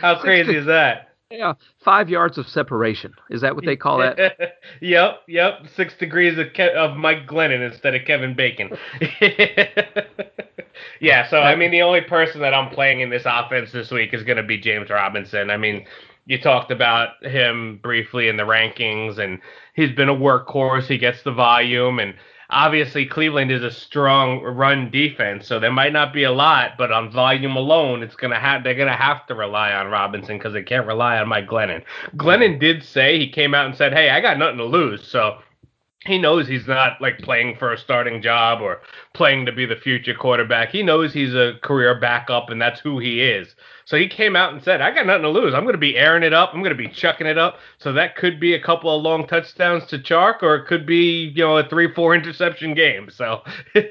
B: How crazy is that?
A: Yeah, five yards of separation. Is that what they call that?
B: yep, yep. Six degrees of, Ke- of Mike Glennon instead of Kevin Bacon. yeah, so I mean, the only person that I'm playing in this offense this week is going to be James Robinson. I mean, you talked about him briefly in the rankings, and he's been a workhorse. He gets the volume, and obviously Cleveland is a strong run defense, so there might not be a lot, but on volume alone, it's gonna have they're gonna have to rely on Robinson because they can't rely on Mike Glennon. Glennon did say he came out and said, "Hey, I got nothing to lose," so he knows he's not like playing for a starting job or playing to be the future quarterback. He knows he's a career backup, and that's who he is. So he came out and said, I got nothing to lose. I'm going to be airing it up. I'm going to be chucking it up. So that could be a couple of long touchdowns to Chark, or it could be, you know, a three, four interception game. So.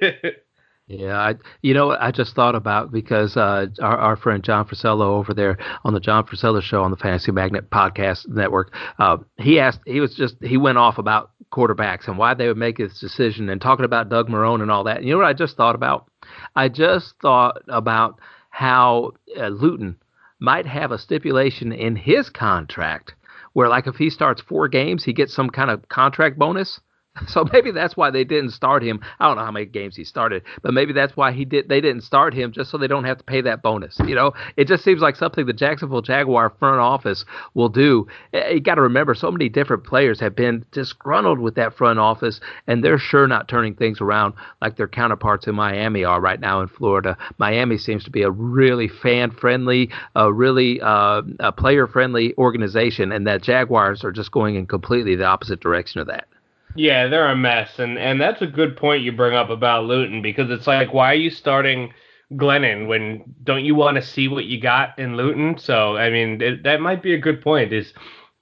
A: Yeah, I, you know, I just thought about because uh, our, our friend John Frisello over there on the John Frisello show on the Fantasy Magnet Podcast Network, uh, he asked, he was just, he went off about quarterbacks and why they would make this decision and talking about Doug Marrone and all that. And you know what I just thought about? I just thought about how uh, Luton might have a stipulation in his contract where, like, if he starts four games, he gets some kind of contract bonus. So maybe that's why they didn't start him. I don't know how many games he started, but maybe that's why he did. They didn't start him just so they don't have to pay that bonus. You know, it just seems like something the Jacksonville Jaguar front office will do. Eh, you got to remember, so many different players have been disgruntled with that front office, and they're sure not turning things around like their counterparts in Miami are right now in Florida. Miami seems to be a really fan friendly, a really uh, player friendly organization, and that Jaguars are just going in completely the opposite direction of that.
B: Yeah, they're a mess, and and that's a good point you bring up about Luton because it's like, why are you starting Glennon when don't you want to see what you got in Luton? So I mean, it, that might be a good point. Is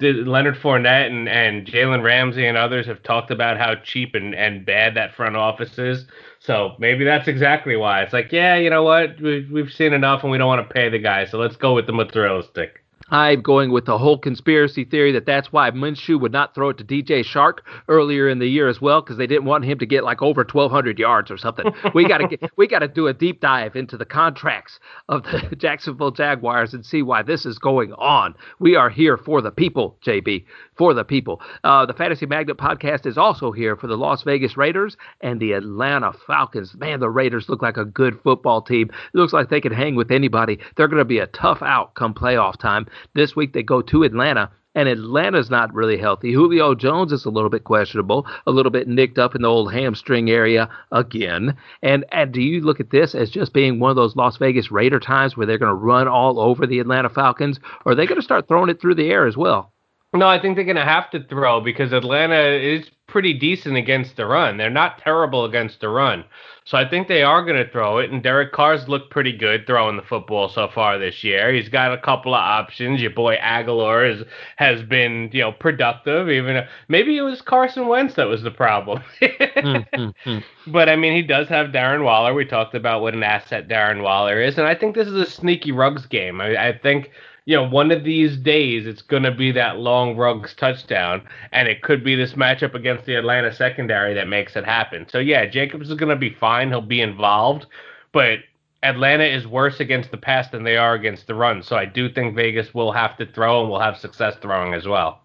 B: Leonard Fournette and, and Jalen Ramsey and others have talked about how cheap and, and bad that front office is. So maybe that's exactly why. It's like, yeah, you know what? We've, we've seen enough and we don't want to pay the guy. So let's go with the stick.
A: I'm going with the whole conspiracy theory that that's why Minshew would not throw it to DJ Chark earlier in the year as well because they didn't want him to get like over 1,200 yards or something. We got to we got to do a deep dive into the contracts of the Jacksonville Jaguars and see why this is going on. We are here for the people, JB, for the people. Uh, the Fantasy Magnet podcast is also here for the Las Vegas Raiders and the Atlanta Falcons. Man, the Raiders look like a good football team. It looks like they can hang with anybody. They're going to be a tough out come playoff time. This week they go to Atlanta and Atlanta's not really healthy. Julio Jones is a little bit questionable, a little bit nicked up in the old hamstring area again. And and do you look at this as just being one of those Las Vegas Raider times where they're going to run all over the Atlanta Falcons, or are they going to start throwing it through the air as well?
B: No, I think they're going to have to throw because Atlanta is pretty decent against the run. They're not terrible against the run. So I think they are going to throw it. And Derek Carr's looked pretty good throwing the football so far this year. He's got a couple of options. Your boy Agholor is, has been, you know, productive. Even maybe it was Carson Wentz that was the problem. mm-hmm. But I mean, he does have Darren Waller. We talked about what an asset Darren Waller is, and I think this is a sneaky Ruggs game. I, I think you know, one of these days it's going to be that long Ruggs touchdown, and it could be this matchup against the Atlanta secondary that makes it happen. So, yeah, Jacobs is going to be fine. He'll be involved, but Atlanta is worse against the pass than they are against the run. So, I do think Vegas will have to throw and will have success throwing as well.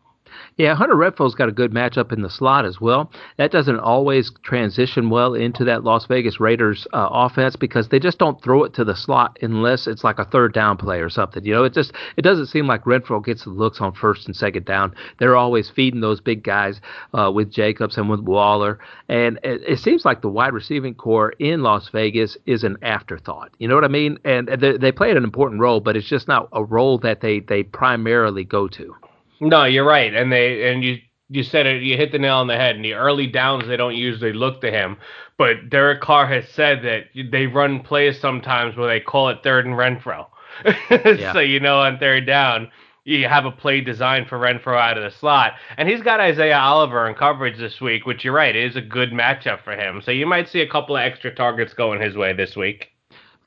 A: Yeah, Hunter Renfrow's got a good matchup in the slot as well. That doesn't always transition well into that Las Vegas Raiders uh, offense because they just don't throw it to the slot unless it's like a third down play or something. You know, it just it doesn't seem like Renfrow gets the looks on first and second down. They're always feeding those big guys uh, with Jacobs and with Waller, and it, it, seems like the wide receiving corps in Las Vegas is an afterthought. You know what I mean? And they, they play an important role, but it's just not a role that they they primarily go to.
B: No, you're right, and they and you you said it. You hit the nail on the head. In the early downs, they don't usually look to him, but Derek Carr has said that they run plays sometimes where they call it third and Renfrow. yeah. So you know, on third down, you have a play designed for Renfrow out of the slot, and he's got Isaiah Oliver in coverage this week, which you're right is a good matchup for him. So you might see a couple of extra targets going his way this week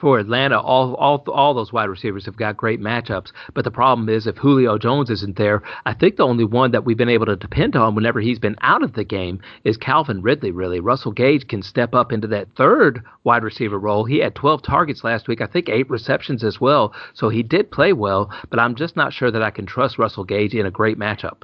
A: for Atlanta, all all all those wide receivers have got great matchups. But the problem is, if Julio Jones isn't there, I think the only one that we've been able to depend on whenever he's been out of the game is Calvin Ridley. Really, Russell Gage can step up into that third wide receiver role. He had 12 targets last week, I think eight receptions as well. So he did play well, but I'm just not sure that I can trust Russell Gage in a great matchup.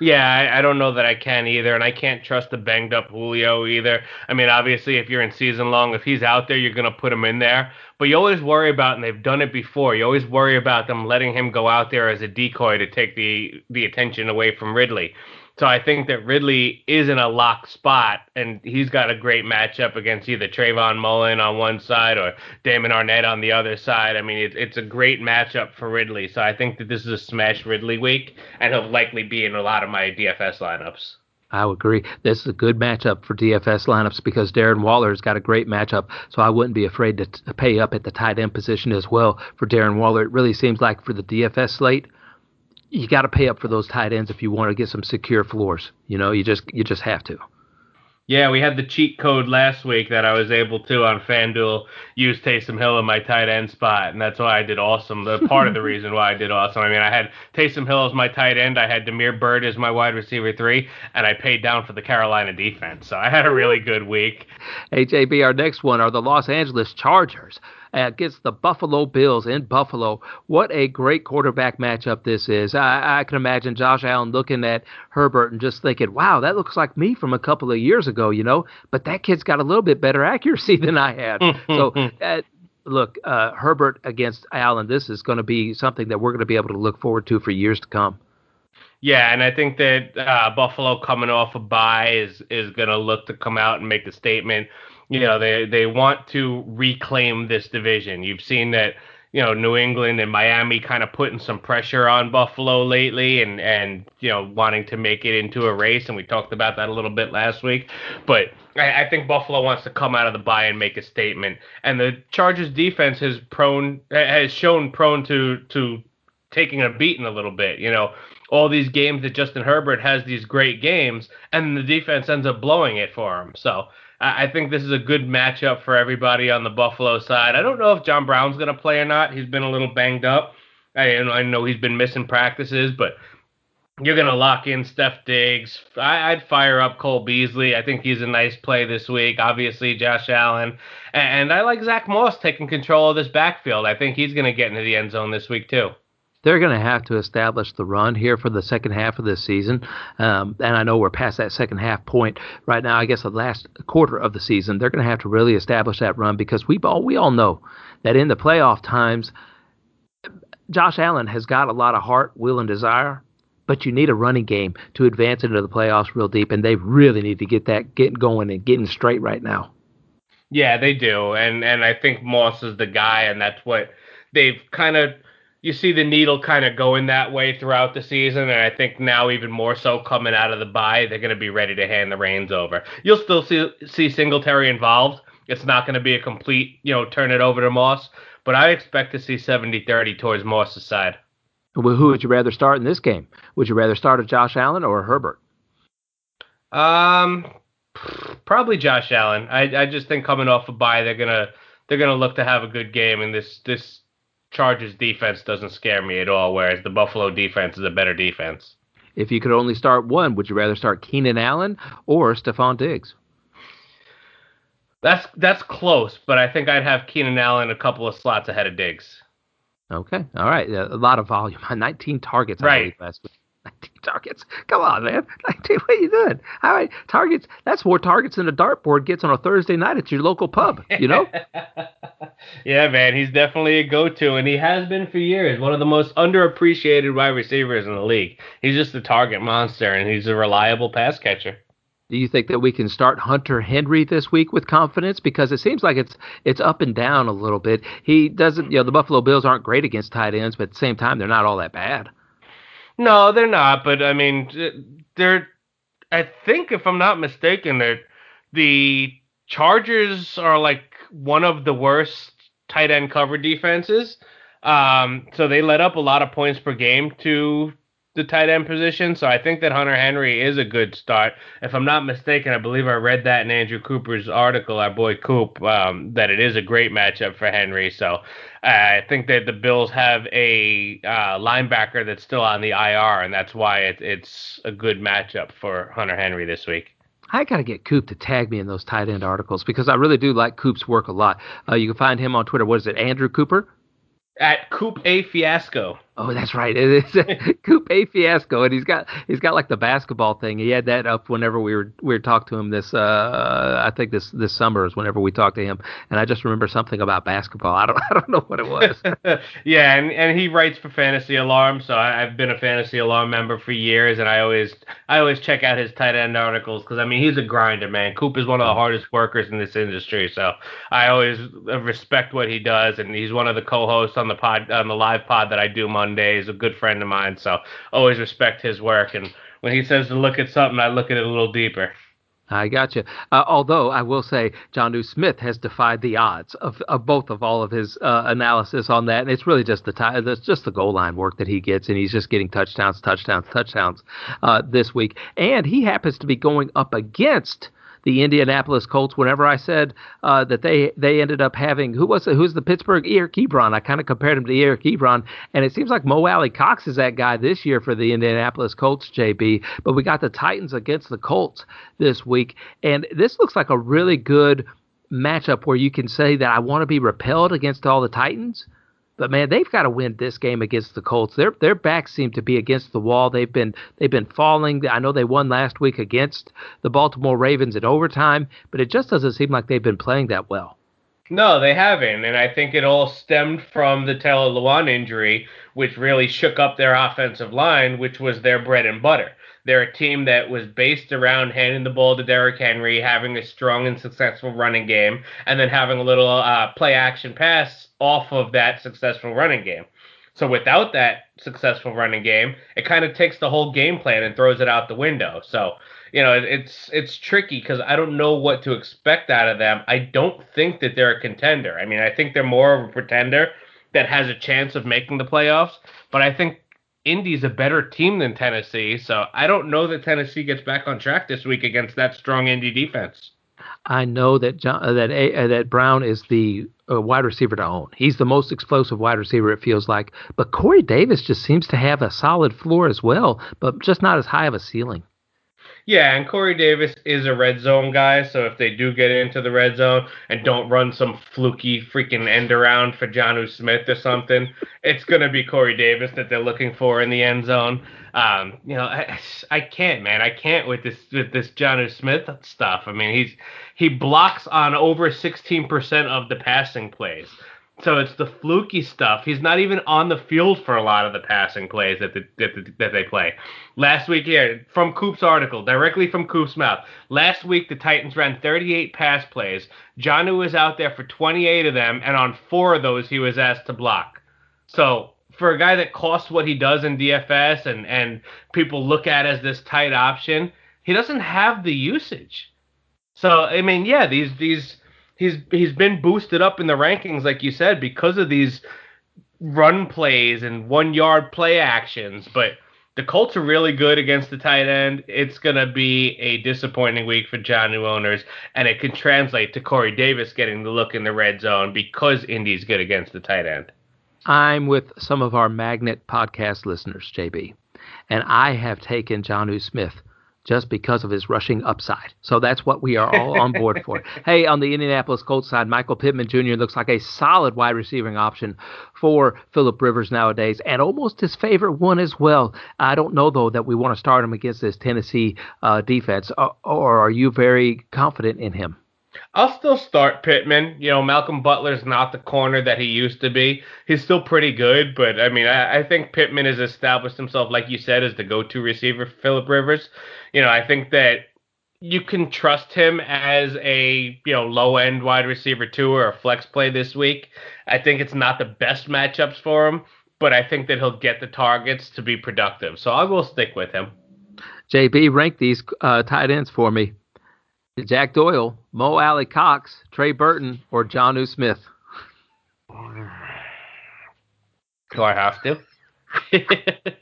B: Yeah, I, I, don't know that I can either, and I can't trust the banged up Julio either. I mean, obviously, if you're in season long, if he's out there, you're gonna put him in there. But you always worry about, and they've done it before. You always worry about them letting him go out there as a decoy to take the the attention away from Ridley. So I think that Ridley is in a lock spot, and he's got a great matchup against either Trayvon Mullen on one side or Damon Arnette on the other side. I mean, it, it's a great matchup for Ridley. So I think that this is a smash Ridley week, and he'll likely be in a lot of my DFS lineups.
A: I would agree. This is a good matchup for DFS lineups because Darren Waller's got a great matchup. So I wouldn't be afraid to, t- pay up at the tight end position as well for Darren Waller. It really seems like for the DFS slate, you got to pay up for those tight ends if you want to get some secure floors. You know, you just you just have to.
B: Yeah, we had the cheat code last week that I was able to on FanDuel use Taysom Hill in my tight end spot, and that's why I did awesome. The part of the reason why I did awesome. I mean, I had Taysom Hill as my tight end, I had Damiere Byrd as my wide receiver three, and I paid down for the Carolina defense. So I had a really good week.
A: Hey JB, our next one are the Los Angeles Chargers against the Buffalo Bills in Buffalo. What a great quarterback matchup this is. I, I can imagine Josh Allen looking at Herbert and just thinking, wow, that looks like me from a couple of years ago, you know, but that kid's got a little bit better accuracy than I had. so, uh, look, uh, Herbert against Allen, this is going to be something that we're going to be able to look forward to for years to come.
B: Yeah, and I think that uh, Buffalo coming off a bye is is going to look to come out and make a statement you know they they want to reclaim this division. You've seen that you know New England and Miami kind of putting some pressure on Buffalo lately, and and you know wanting to make it into a race, and we talked about that a little bit last week. But I, I think Buffalo wants to come out of the bye and make a statement, and the Chargers defense has prone has shown prone to to taking a beating a little bit. You know, all these games that Justin Herbert has these great games, and the defense ends up blowing it for him. So I think this is a good matchup for everybody on the Buffalo side. I don't know if John Brown's going to play or not. He's been a little banged up. I, I know he's been missing practices, but you're going to lock in Steph Diggs. I, would fire up Cole Beasley. I think he's a nice play this week. Obviously, Josh Allen. And, and I like Zack Moss taking control of this backfield. I think he's going to get into the end zone this week, too
A: they're going to have to establish the run here for the second half of this season. Um, and I know we're past that second half point right now. I guess the last quarter of the season, they're going to have to really establish that run because we all we all know that in the playoff times, Josh Allen has got a lot of heart, will, and desire. But you need a running game to advance into the playoffs real deep, and they really need to get that getting going and getting straight right now.
B: Yeah, they do, and and I think Moss is the guy, and that's what they've kind of you see the needle kind of going that way throughout the season, and I think now even more so coming out of the bye, they're going to be ready to hand the reins over. You'll still see see Singletary involved. It's not going to be a complete, you know, turn it over to Moss, but I expect to see 70-30 towards Moss's side.
A: Well, who would you rather start in this game? Would you rather start with Josh Allen or Herbert?
B: Um, probably Josh Allen. I, I just think coming off a bye, they're gonna they're gonna look to have a good game, and this this Chargers defense doesn't scare me at all, whereas the Buffalo defense is a better defense.
A: If you could only start one, would you rather start Keenan Allen or Stefon Diggs?
B: That's that's close, but I think I'd have Keenan Allen a couple of slots ahead of Diggs.
A: Okay, all right, a lot of volume. 19 targets
B: right.
A: last week. 19 targets. Come on, man. 19, what are you doing? All right, targets. That's more targets than a dartboard gets on a Thursday night at your local pub. You know?
B: yeah, man. He's definitely a go-to, and he has been for years. One of the most underappreciated wide receivers in the league. He's just a target monster, and he's a reliable pass catcher.
A: Do you think that we can start Hunter Henry this week with confidence? Because it seems like it's it's up and down a little bit. He doesn't, you know, the Buffalo Bills aren't great against tight ends, but at the same time, they're not all that bad.
B: No, they're not. But I mean, they're. I think if I'm not mistaken, that the Chargers are like one of the worst tight end cover defenses. Um, so they let up a lot of points per game to the tight end position. So I think that Hunter Henry is a good start. If I'm not mistaken, I believe I read that in Andrew Cooper's article, our boy Coop, um, that it is a great matchup for Henry. So uh, I think that the Bills have a uh, linebacker that's still on the IR, and that's why it, it's a good matchup for Hunter Henry this week.
A: I got to get Coop to tag me in those tight end articles because I really do like Coop's work a lot. Uh, you can find him on Twitter. What is it, Andrew Cooper?
B: At Coop A Fiasco.
A: Oh, that's right. It is Coop A Fiasco, and he's got he's got like the basketball thing. He had that up whenever we were we were talking to him this uh I think this this summer is whenever we talked to him, and I just remember something about basketball. I don't I don't know what it was.
B: yeah, and and he writes for Fantasy Alarm, so I, have been a Fantasy Alarm member for years, and I always I always check out his tight end articles because I mean he's a grinder, man. Coop is one of the hardest workers in this industry, so I always respect what he does, and he's one of the co-hosts on the pod on the live pod that I do Monday Day is a good friend of mine, so always respect his work. And when he says to look at something, I look at it a little deeper.
A: I got you. Uh, although I will say, Jonnu Smith has defied the odds of, of both of all of his uh, analysis on that, and it's really just the it's just the goal line work that he gets, and he's just getting touchdowns, touchdowns, touchdowns uh, this week, and he happens to be going up against the Indianapolis Colts. Whenever I said uh, that they they ended up having who was it? Who's the Pittsburgh Eric Ebron? I kind of compared him to Eric Ebron, and it seems like Mo Alie-Cox is that guy this year for the Indianapolis Colts, JB. But we got the Titans against the Colts this week, and this looks like a really good matchup where you can say that I want to be repelled against all the Titans but man, they've got to win this game against the Colts. Their their backs seem to be against the wall. They've been they've been falling. I know they won last week against the Baltimore Ravens in overtime, but it just doesn't seem like they've been playing that well.
B: No, they haven't, and I think it all stemmed from the Taylor injury, which really shook up their offensive line, which was their bread and butter. They're a team that was based around handing the ball to Derrick Henry, having a strong and successful running game, and then having a little uh, play action pass off of that successful running game. So without that successful running game, it kind of takes the whole game plan and throws it out the window. So you know it's it's tricky because I don't know what to expect out of them. I don't think that they're a contender. I mean, I think they're more of a pretender that has a chance of making the playoffs. But I think Indy's a better team than Tennessee, so I don't know that Tennessee gets back on track this week against that strong Indy defense.
A: I know that John, uh, that uh, that Brown is the uh, wide receiver to own. He's the most explosive wide receiver. It feels like, but Corey Davis just seems to have a solid floor as well, but just not as high of a ceiling.
B: Yeah, and Corey Davis is a red zone guy, so if they do get into the red zone and don't run some fluky freaking end around for Jonnu Smith or something, it's gonna be Corey Davis that they're looking for in the end zone. Um, you know, I, I can't, man, I can't with this with this Jonnu Smith stuff. I mean, he's he blocks on over 16% of the passing plays. So it's the fluky stuff. He's not even on the field for a lot of the passing plays that the, that, the, that they play. Last week, here from Coop's article, directly from Coop's mouth. Last week, the Titans ran 38 pass plays. Jonnu was out there for 28 of them, and on four of those, he was asked to block. So for a guy that costs what he does in DFS, and and people look at as this tight option, he doesn't have the usage. So I mean, yeah, these these he's he's been boosted up in the rankings, like you said, because of these run plays and one yard play actions. But the Colts are really good against the tight end. It's gonna be a disappointing week for Jonnu owners, and it can translate to Corey Davis getting the look in the red zone because Indy's good against the tight end.
A: I'm with some of our Magnet podcast listeners, JB, and I have taken Jonnu Smith just because of his rushing upside. So that's what we are all on board for. Hey, on the Indianapolis Colts side, Michael Pittman Jr. looks like a solid wide receiving option for Philip Rivers nowadays, and almost his favorite one as well. I don't know though that we want to start him against this Tennessee uh, defense, or, or are you very confident in him?
B: I'll still start Pittman. You know, Malcolm Butler's not the corner that he used to be. He's still pretty good, but I mean, I, I think Pittman has established himself, like you said, as the go-to receiver for Philip Rivers. You know, I think that you can trust him as a you know low end wide receiver too or a flex play this week. I think it's not the best matchups for him, but I think that he'll get the targets to be productive. So I will stick with him.
A: JB, rank these uh, tight ends for me. Jack Doyle, Mo Alie-Cox, Trey Burton, or Jonnu Smith?
B: Do I have to?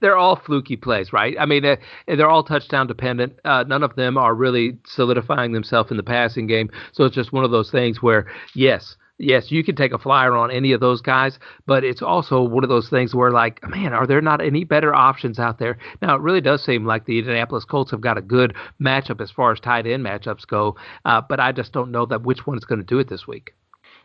A: they're all fluky plays, right? I mean, they're, they're all touchdown dependent. Uh, none of them are really solidifying themselves in the passing game. So it's just one of those things where, yes, yes, you can take a flyer on any of those guys, but it's also one of those things where, like, man, are there not any better options out there? Now, it really does seem like the Indianapolis Colts have got a good matchup as far as tight end matchups go, uh, but I just don't know that which one is going to do it this week.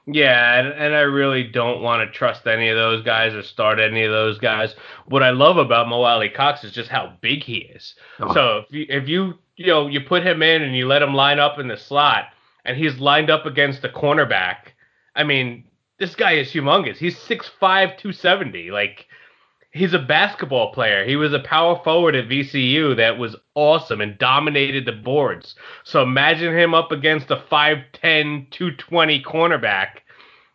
B: Yeah, and, and I really don't want to trust any of those guys or start any of those guys. What I love about Mo Alie-Cox is just how big he is. Oh. So if you, if you you know you put him in and you let him line up in the slot, and he's lined up against a cornerback I mean, this guy is humongous. He's 6'5", 270. Like he's a basketball player. He was a power forward at VCU that was awesome and dominated the boards. So imagine him up against a 5'10", 220 cornerback.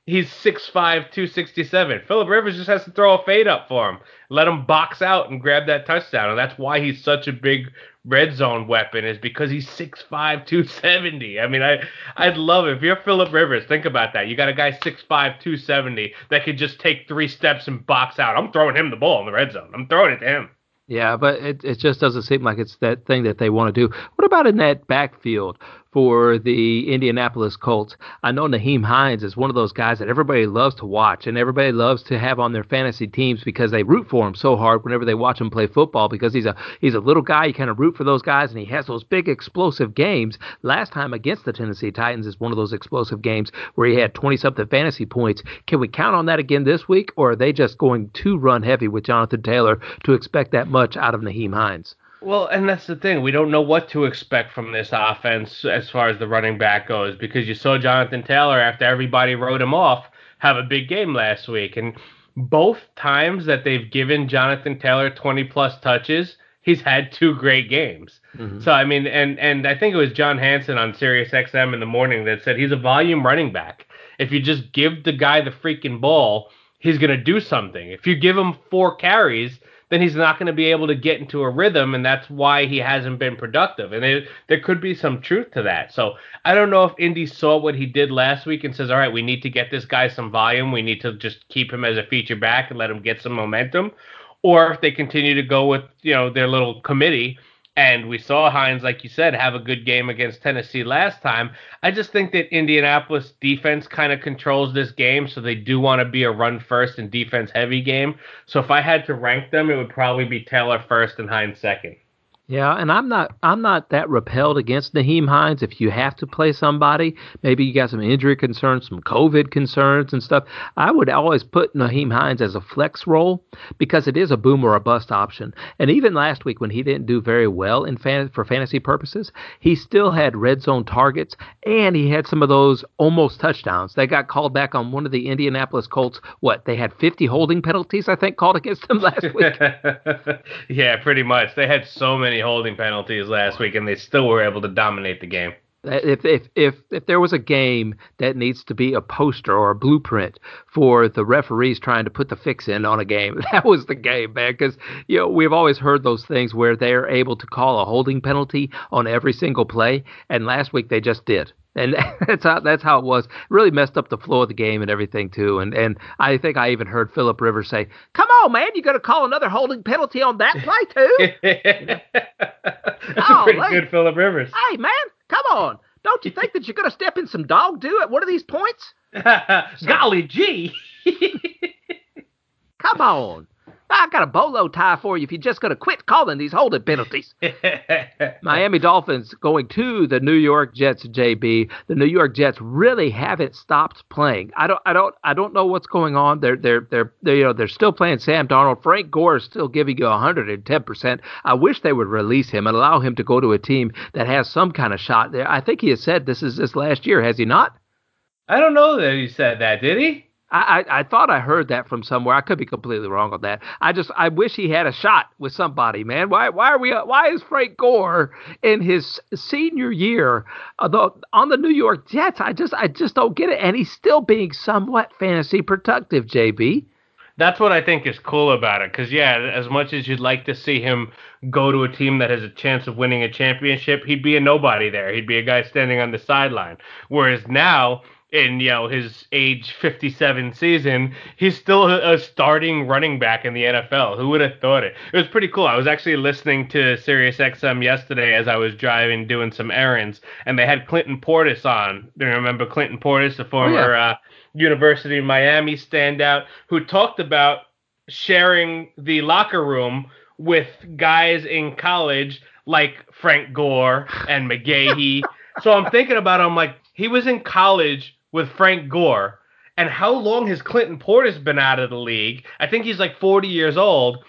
B: He's 6'5", 267. Philip Rivers just has to throw a fade up for him. Let him box out and grab that touchdown. And that's why he's such a big red zone weapon is because he's 6'5", 270. I mean, I I'd love it. If you're Philip Rivers, think about that. You got a guy 6'5", 270 that could just take three steps and box out. I'm throwing him the ball in the red zone. I'm throwing it to him.
A: Yeah, but it, it just doesn't seem like it's that thing that they want to do. What about in that backfield? For the Indianapolis Colts. I know Nyheim Hines is one of those guys that everybody loves to watch and everybody loves to have on their fantasy teams because they root for him so hard whenever they watch him play football because he's a he's a little guy. You kind of root for those guys and he has those big explosive games. Last time against the Tennessee Titans is one of those explosive games where he had 20 something fantasy points. Can we count on that again this week or are they just going to run heavy with Jonathan Taylor to expect that much out of Nyheim Hines?
B: Well, and that's the thing. We don't know what to expect from this offense as far as the running back goes because you saw Jonathan Taylor after everybody wrote him off have a big game last week. And both times that they've given Jonathan Taylor 20 plus touches, he's had two great games. Mm-hmm. So I mean, and and I think it was John Hansen on Sirius XM in the morning that said he's a volume running back. If you just give the guy the freaking ball, he's gonna do something. If you give him four carries, then he's not going to be able to get into a rhythm, and that's why he hasn't been productive. And it, there could be some truth to that. So I don't know if Indy saw what he did last week and says, all right, we need to get this guy some volume. We need to just keep him as a feature back and let him get some momentum. Or if they continue to go with, you know, their little committee and we saw Hines, like you said, have a good game against Tennessee last time. I just think that Indianapolis defense kind of controls this game, so they do want to be a run first and defense heavy game. So if I had to rank them, it would probably be Taylor first and Hines second.
A: Yeah, and I'm not I'm not that repelled against Nyheim Hines. If you have to play somebody, maybe you got some injury concerns, some COVID concerns and stuff. I would always put Nyheim Hines as a flex role because it is a boom or a bust option. And even last week when he didn't do very well in fan, for fantasy purposes, he still had red zone targets and he had some of those almost touchdowns. They got called back on one of the Indianapolis Colts. What they had 50 holding penalties, I think, called against them last week.
B: yeah, pretty much. They had so many holding penalties last week, and they still were able to dominate the game.
A: If if if if there was a game that needs to be a poster or a blueprint for the referees trying to put the fix in on a game, that was the game, man. Because you know we've always heard those things where they're able to call a holding penalty on every single play, and last week they just did and that's how that's how it was. really messed up the flow of the game and everything too. And and I think I even heard Philip Rivers say, "Come on, man, you got to call another holding penalty on that play too."
B: that's oh, a pretty good Philip Rivers.
A: Hey, man, come on! Don't you think that you're going to step in some dog do at one of these points?
B: Golly gee!
A: come on. I got a bolo tie for you if you're just going to quit calling these holding penalties. Miami Dolphins going to the New York Jets. JB, the New York Jets really haven't stopped playing. I don't, I don't, I don't know what's going on. They're, they're, they're, they're you know, they're still playing Sam Darnold. Frank Gore is still giving you 110 percent. I wish they would release him and allow him to go to a team that has some kind of shot there. I think he has said this is his last year, has he not?
B: I don't know that he said that. Did he?
A: I, I, I thought I heard that from somewhere. I could be completely wrong on that. I just I wish he had a shot with somebody, man. Why why are we why is Frank Gore in his senior year uh, the, on the New York Jets? I just I just don't get it, and he's still being somewhat fantasy productive, JB.
B: That's what I think is cool about it, because yeah, as much as you'd like to see him go to a team that has a chance of winning a championship, he'd be a nobody there. He'd be a guy standing on the sideline. Whereas now in you know his age 57 season, he's still a, starting running back in the NFL. Who would have thought it? It was pretty cool. I was actually listening to Sirius XM yesterday as I was driving doing some errands, and they had Clinton Portis on. Do you remember Clinton Portis, the former oh, yeah. uh, University of Miami standout, who talked about sharing the locker room with guys in college like Frank Gore and McGahee. so I'm thinking about, him like, he was in college with Frank Gore. And how long has Clinton Portis been out of the league? I think he's like 40 years old.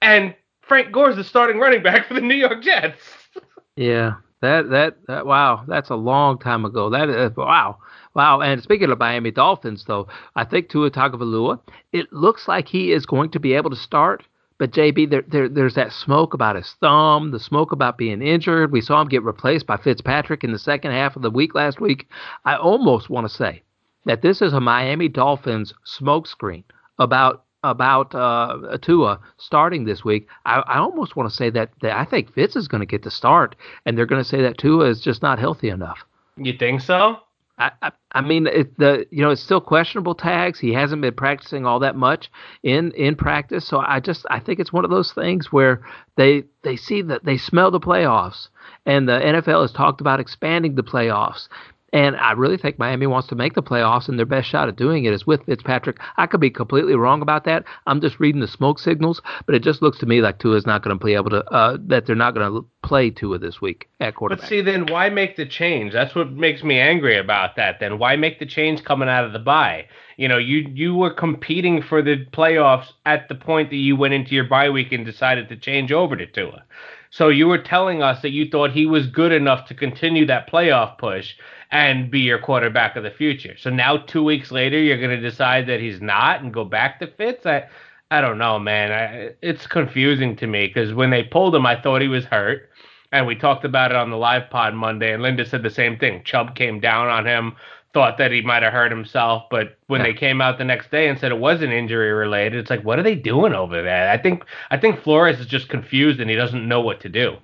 B: And Frank Gore's the starting running back for the New York Jets.
A: yeah, that, that that wow, that's a long time ago. That is wow. Wow, and speaking of Miami Dolphins, though, I think Tua Tagovailoa, it looks like he is going to be able to start. But JB, there, there, there's that smoke about his thumb, the smoke about being injured. We saw him get replaced by Fitzpatrick in the second half of the week last week. I almost want to say that this is a Miami Dolphins smokescreen about about uh, Tua starting this week. I, I almost want to say that, that I think Fitz is going to get the start, and they're going to say that Tua is just not healthy enough.
B: You think so?
A: I, I, mean, it, the you know it's still questionable tags. He hasn't been practicing all that much in in practice, so I just I think it's one of those things where they they see that they smell the playoffs, and the NFL has talked about expanding the playoffs, and I really think Miami wants to make the playoffs, and their best shot at doing it is with Fitzpatrick. I could be completely wrong about that. I'm just reading the smoke signals, but it just looks to me like Tua is not going to be able to, uh, that they're not going to play Tua this week at quarterback.
B: But see, then why make the change? That's what makes me angry about that. Then why make the change coming out of the bye? You know, you you were competing for the playoffs at the point that you went into your bye week and decided to change over to Tua. So you were telling us that you thought he was good enough to continue that playoff push and be your quarterback of the future. So now two weeks later, you're going to decide that he's not and go back to Fitz. I, I don't know, man. I, it's confusing to me because when they pulled him, I thought he was hurt, and we talked about it on the live pod Monday, and Linda said the same thing. Chubb came down on him, thought that he might have hurt himself, but when yeah. they came out the next day and said it wasn't injury related, it's like, what are they doing over there? I think I think Flores is just confused and he doesn't know what to do.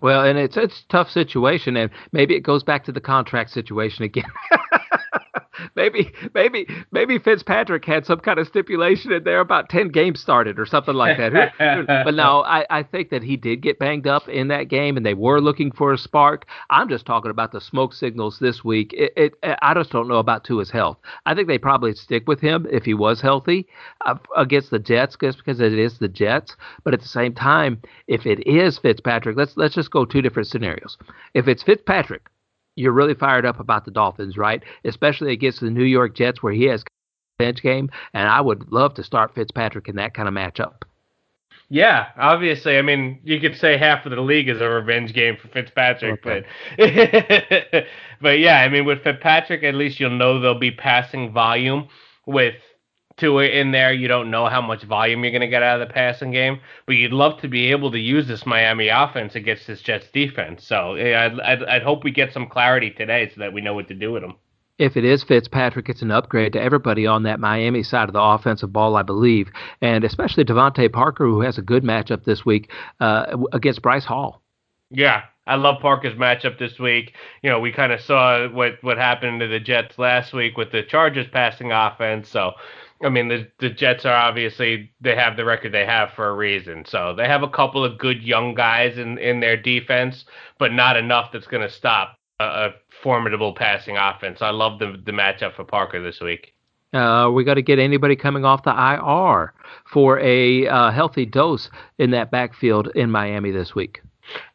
A: Well, and it's it's a tough situation, and maybe it goes back to the contract situation again. maybe maybe maybe Fitzpatrick had some kind of stipulation in there about ten games started or something like that. but no, I, I think that he did get banged up in that game, and they were looking for a spark. I'm just talking about the smoke signals this week. It, it I just don't know about Tua's health. I think they probably stick with him if he was healthy uh, against the Jets, just because it is the Jets. But at the same time, if it is Fitzpatrick, let's let's just go two different scenarios. If it's Fitzpatrick you're really fired up about the Dolphins, right? Especially against the New York Jets where he has bench game, and I would love to start Fitzpatrick in that kind of matchup.
B: Yeah, obviously. I mean, you could say half of the league is a revenge game for Fitzpatrick, okay. but but yeah, I mean, with Fitzpatrick, at least you'll know there'll be passing volume. With Tua in there. You don't know how much volume you're going to get out of the passing game, but you'd love to be able to use this Miami offense against this Jets defense. So yeah, I'd, I'd, I'd hope we get some clarity today so that we know what to do with them.
A: If it is Fitzpatrick, it's an upgrade to everybody on that Miami side of the offensive ball, I believe, and especially DeVante Parker, who has a good matchup this week uh, against Bryce Hall.
B: Yeah, I love Parker's matchup this week. You know, we kind of saw what what happened to the Jets last week with the Chargers passing offense. So I mean, the the Jets are obviously they have the record they have for a reason. So they have a couple of good young guys in in their defense, but not enough that's going to stop a, a, formidable passing offense. I love the the matchup for Parker this week.
A: Uh, we got to get anybody coming off the IR for a uh, healthy dose in that backfield in Miami this week.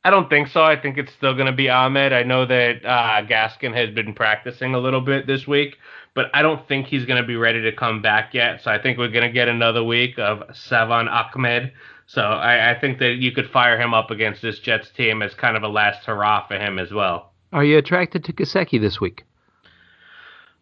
B: I don't think so. I think it's still going to be Ahmed. I know that uh, Gaskin has been practicing a little bit this week, but I don't think he's going to be ready to come back yet. So I think we're going to get another week of Salvon Ahmed. So I, I, think that you could fire him up against this Jets team as kind of a last hurrah for him as well.
A: Are you attracted to Gesicki this week?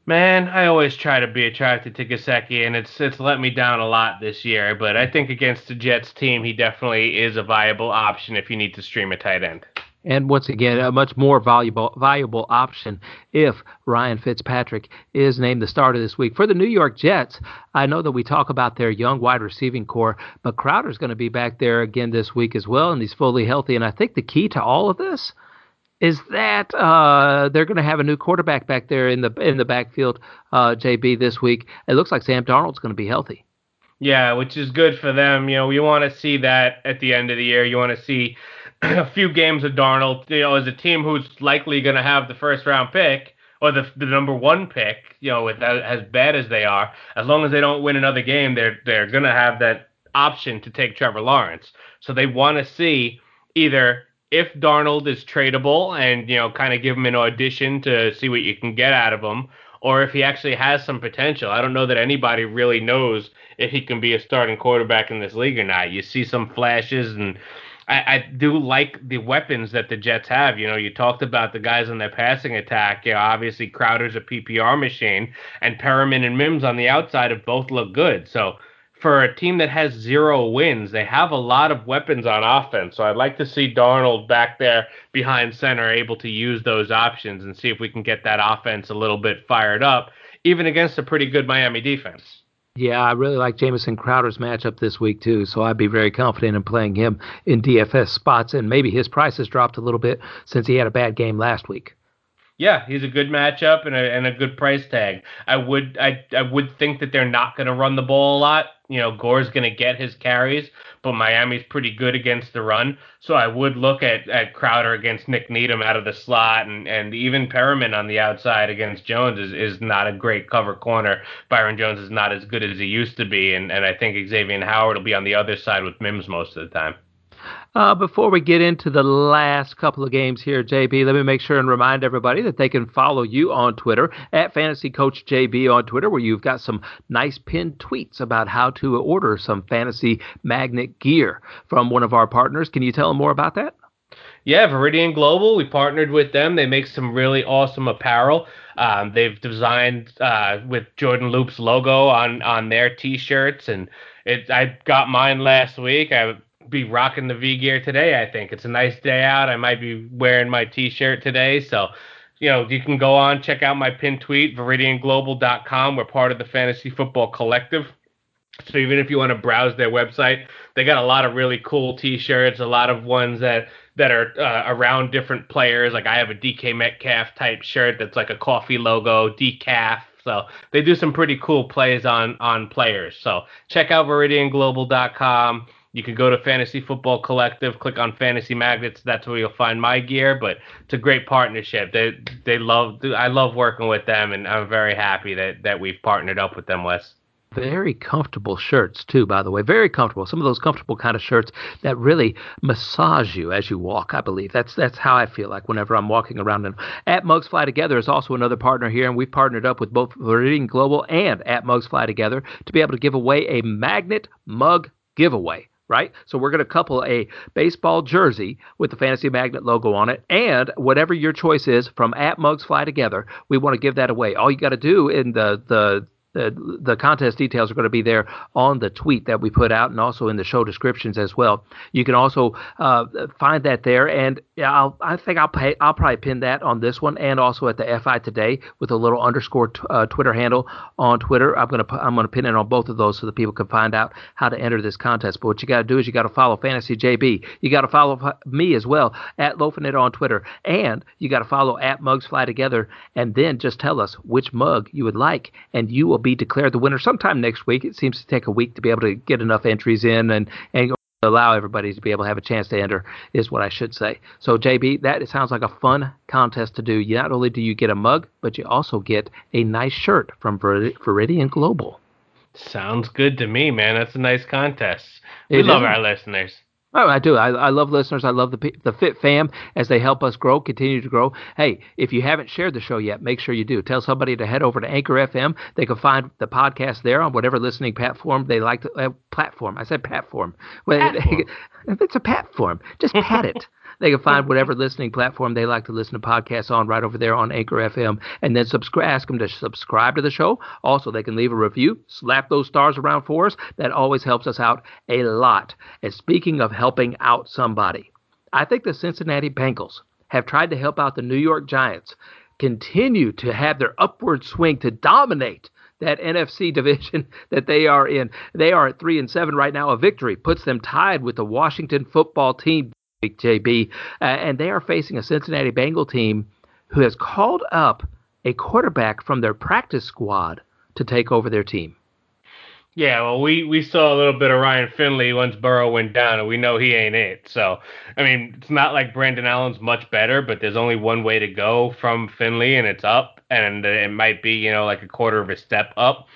B: Man, I always try to be attracted to Gesicki, and it's it's let me down a lot this year. But I think against the Jets team, he definitely is a viable option if you need to stream a tight end
A: and once again, a much more valuable valuable option if Ryan Fitzpatrick is named the starter this week for the New York Jets. I know that we talk about their young wide receiving corps, but Crowder's going to be back there again this week as well, and he's fully healthy. And I think the key to all of this is that uh, they're going to have a new quarterback back there in the in the backfield, uh, JB, this week. It looks like Sam Darnold's going to be healthy.
B: Yeah, which is good for them. You know, you want to see that at the end of the year. You want to see a few games of Darnold, you know, as a team who's likely going to have the first round pick or the the number one pick, you know, with as bad as they are, as long as they don't win another game, they're they're going to have that option to take Trevor Lawrence. So they want to see either if Darnold is tradable and you know kind of give him an audition to see what you can get out of him, or if he actually has some potential. I don't know that anybody really knows if he can be a starting quarterback in this league or not. You see some flashes and I, I, do like the weapons that the Jets have. You know, you talked about the guys on their passing attack. You know, obviously Crowder's a PPR machine, and Perriman and Mims on the outside have both looked good. So for a team that has zero wins, they have a lot of weapons on offense. So I'd like to see Darnold back there behind center, able to use those options and see if we can get that offense a little bit fired up, even against a pretty good Miami defense.
A: Yeah, I really like Jamison Crowder's matchup this week too, so I'd be very confident in playing him in DFS spots, and maybe his price has dropped a little bit since he had a bad game last week.
B: Yeah, he's a good matchup and a, and a good price tag. I would I I would think that they're not going to run the ball a lot. You know, Gore's going to get his carries, but Miami's pretty good against the run. So I would look at, at Crowder against Nik Needham out of the slot, and, and even Perriman on the outside against Jones is, is not a great cover corner. Byron Jones is not as good as he used to be, and, and I think Xavier Howard will be on the other side with Mims most of the time.
A: Uh, before we get into the last couple of games here, JB, let me make sure and remind everybody that they can follow you on Twitter at Fantasy Coach JB on Twitter, where you've got some nice pinned tweets about how to order some fantasy magnet gear from one of our partners. Can you tell them more about that?
B: Yeah, Viridian Global. We partnered with them. They make some really awesome apparel. Um, they've designed uh, with Jordan Loop's logo on on their T-shirts, and it. I got mine last week. I be rocking the V gear today. I think it's a nice day out. I might be wearing my T-shirt today, so you know, you can go on, check out my pin tweet, viridianglobal.com. We're part of the Fantasy Football Collective. So even if you want to browse their website, they got a lot of really cool T-shirts, a lot of ones that that are uh, around different players. Like I have a DK Metcalf type shirt that's like a coffee logo, decaf. So they do some pretty cool plays on on players. So check out ViridianGlobal.com. You can go to Fantasy Football Collective, click on Fantasy Magnets. That's where you'll find my gear. But it's a great partnership. They they love. I love working with them, and I'm very happy that that we've partnered up with them, Wes
A: very comfortable shirts too by the way very comfortable some of those comfortable kind of shirts that really massage you as you walk i believe that's that's how i feel like whenever i'm walking around and at mugs fly together is also another partner here and we've partnered up with both Viridian Global and at mugs fly together to be able to give away a magnet mug giveaway right? So we're going to couple a baseball jersey with the Fantasy Magnet logo on it, and whatever your choice is from at Mugs Fly Together, we want to give that away. All you got to do in the the the, the contest details are going to be there on the tweet that we put out and also in the show descriptions as well. You can also uh, find that there, and I'll, I think I'll pay, I'll probably pin that on this one and also at the FI today with a little underscore t- uh, Twitter handle on Twitter. I'm gonna I'm gonna pin it on both of those so that people can find out how to enter this contest. But what you got to do is you got to follow Fantasy JB. You got to follow me as well at Loafing It on Twitter, and you got to follow at Mugs Fly Together, and then just tell us which mug you would like, and you will be declared the winner sometime next week. It seems to take a week to be able to get enough entries in and and allow everybody to be able to have a chance to enter is what I should say. So JB, that sounds like a fun contest to do. Not only do you get a mug, but you also get a nice shirt from Viridian Global.
B: Sounds good to me, man. That's a nice contest. We it love is. our listeners.
A: Oh, I do. I, I love listeners. I love the the Fit Fam as they help us grow, continue to grow. Hey, if you haven't shared the show yet, make sure you do. Tell somebody to head over to Anchor FM. They can find the podcast there on whatever listening platform they like to. Uh, platform. I said platform. Well, platform. it's a platform. Just pat it. They can find whatever listening platform they like to listen to podcasts on right over there on Anchor FM, and then subscribe. Ask them to subscribe to the show. Also, they can leave a review, slap those stars around for us. That always helps us out a lot. And speaking of helping out somebody, I think the Cincinnati Bengals have tried to help out the New York Giants continue to have their upward swing to dominate that NFC division that they are in. They are at three and seven right now. A victory puts them tied with the Washington football team JB, uh, and they are facing a Cincinnati Bengal team who has called up a quarterback from their practice squad to take over their team.
B: Yeah, well, we, we saw a little bit of Ryan Finley once Burrow went down, and we know he ain't it. So, I mean, it's not like Brandon Allen's much better, but there's only one way to go from Finley, and it's up, and it might be, you know, like a quarter of a step up.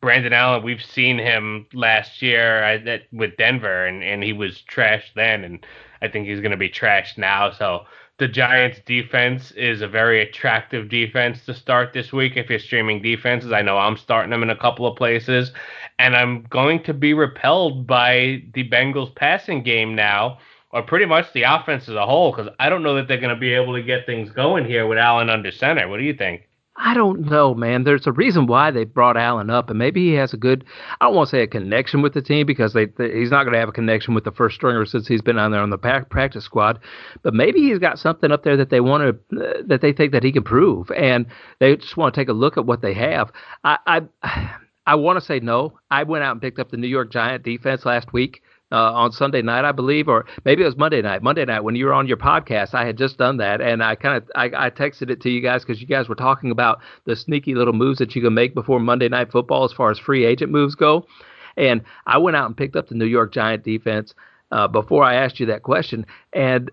B: Brandon Allen, we've seen him last year at, with Denver, and, and he was trashed then, and I think he's going to be trashed now. So the Giants defense is a very attractive defense to start this week if you're streaming defenses. I know I'm starting them in a couple of places, and I'm going to be repelled by the Bengals passing game now, or pretty much the offense as a whole, because I don't know that they're going to be able to get things going here with Allen under center. What do you think?
A: I don't know, man. There's a reason why they brought Allen up, and maybe he has a good, I don't want to say a connection with the team because they, they he's not going to have a connection with the first stringer since he's been on there on the practice squad, but maybe he's got something up there that they want to, uh, that they think that he can prove, and they just want to take a look at what they have. I, I, I want to say no. I went out and picked up the New York Giant defense last week uh, on Sunday night, I believe, or maybe it was Monday night. Monday night when you were on your podcast, I had just done that, and I kind of I, I texted it to you guys because you guys were talking about the sneaky little moves that you can make before Monday night football as far as free agent moves go. And I went out and picked up the New York Giant defense uh, before I asked you that question, and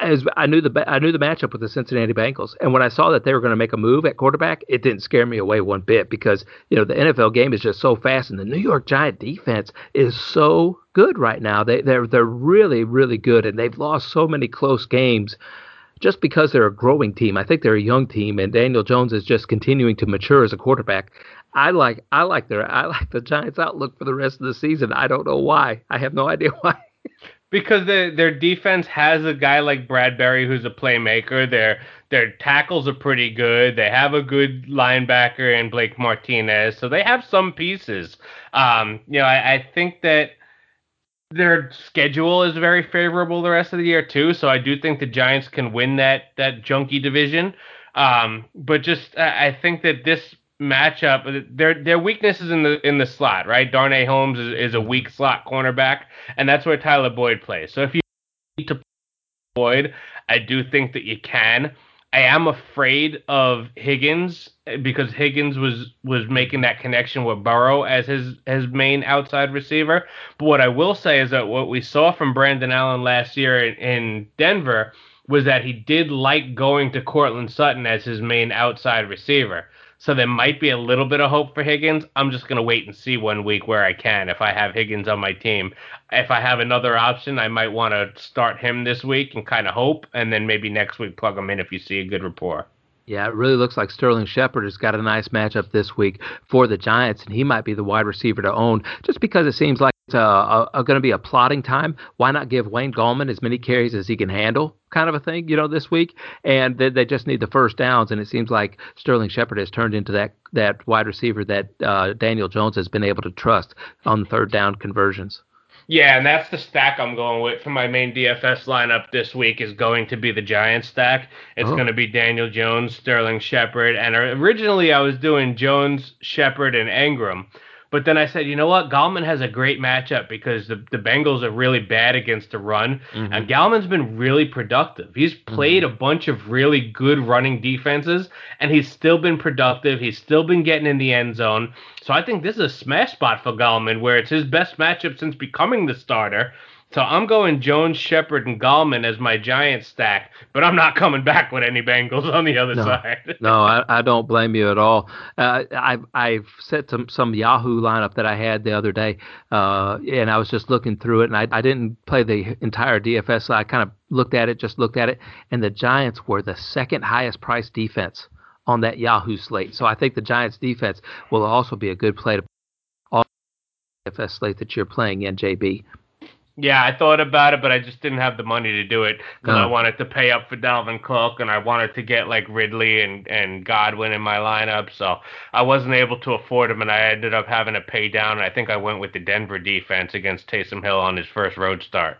A: as I knew the I knew the matchup with the Cincinnati Bengals, and when I saw that they were going to make a move at quarterback, it didn't scare me away one bit because you know the NFL game is just so fast, and the New York Giant defense is so good right now. They they're they're really really good, and they've lost so many close games just because they're a growing team. I think they're a young team, and Daniel Jones is just continuing to mature as a quarterback. I like I like their I like the Giants' outlook for the rest of the season. I don't know why. I have no idea why
B: because their their defense has a guy like Bradberry who's a playmaker. Their their tackles are pretty good. They have a good linebacker in Blake Martinez, so they have some pieces. Um, you know, I, I think that their schedule is very favorable the rest of the year too. So I do think the Giants can win that that junky division. Um, but just I think that this matchup, their their weakness is in the in the slot, right? Darnay Holmes is, is a weak slot cornerback, and that's where Tyler Boyd plays. So if you need to Boyd, I do think that you can. I am afraid of Higgins because Higgins was was making that connection with Burrow as his his main outside receiver. But what I will say is that what we saw from Brandon Allen last year in, in Denver was that he did like going to Courtland Sutton as his main outside receiver. So there might be a little bit of hope for Higgins. I'm just going to wait and see one week where I can if I have Higgins on my team. If I have another option, I might want to start him this week and kind of hope, and then maybe next week plug him in if you see a good rapport.
A: Yeah, it really looks like Sterling Shepard has got a nice matchup this week for the Giants, and he might be the wide receiver to own just because it seems like uh, going to be a plotting time. Why not give Wayne Gallman as many carries as he can handle, kind of a thing, you know, this week? And they, they just need the first downs, and it seems like Sterling Shepard has turned into that that wide receiver that uh, Daniel Jones has been able to trust on third down conversions.
B: Yeah, and that's the stack I'm going with for my main DFS lineup this week is going to be the Giants stack. It's oh. going to be Daniel Jones, Sterling Shepard, and originally I was doing Jones, Shepard, and Engram. But then I said, you know what? Gallman has a great matchup because the, the Bengals are really bad against the run. Mm-hmm. And Gallman's been really productive. He's played mm-hmm. a bunch of really good running defenses, and he's still been productive. He's still been getting in the end zone. So I think this is a smash spot for Gallman, where it's his best matchup since becoming the starter. So I'm going Jones, Shepard, and Gallman as my giant stack, but I'm not coming back with any Bengals on the other
A: no,
B: side.
A: no, I, I, don't blame you at all. Uh, I've I've set some some Yahoo lineup that I had the other day, uh, and I was just looking through it, and I, I didn't play the entire DFS. So I kind of looked at it, just looked at it, and the Giants were the second highest priced defense on that Yahoo slate. So I think the Giants defense will also be a good play to all DFS slate that you're playing in, JB.
B: Yeah, I thought about it, but I just didn't have the money to do it because no. I oh. wanted to pay up for Dalvin Cook and I wanted to get like Ridley and, and Godwin in my lineup. So I wasn't able to afford him, and I ended up having to pay down. I think I went with the Denver defense against Taysom Hill on his first road start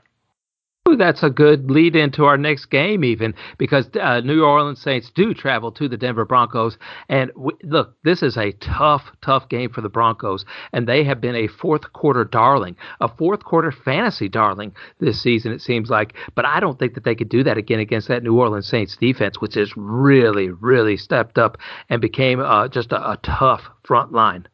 A: that's a good lead into our next game, even because uh, New Orleans Saints do travel to the Denver Broncos. And w- look, this is a tough, tough game for the Broncos, and they have been a fourth quarter darling, a fourth quarter fantasy darling this season, it seems like. But I don't think that they could do that again against that New Orleans Saints defense, which has really, really stepped up and became uh, just a, a tough front line.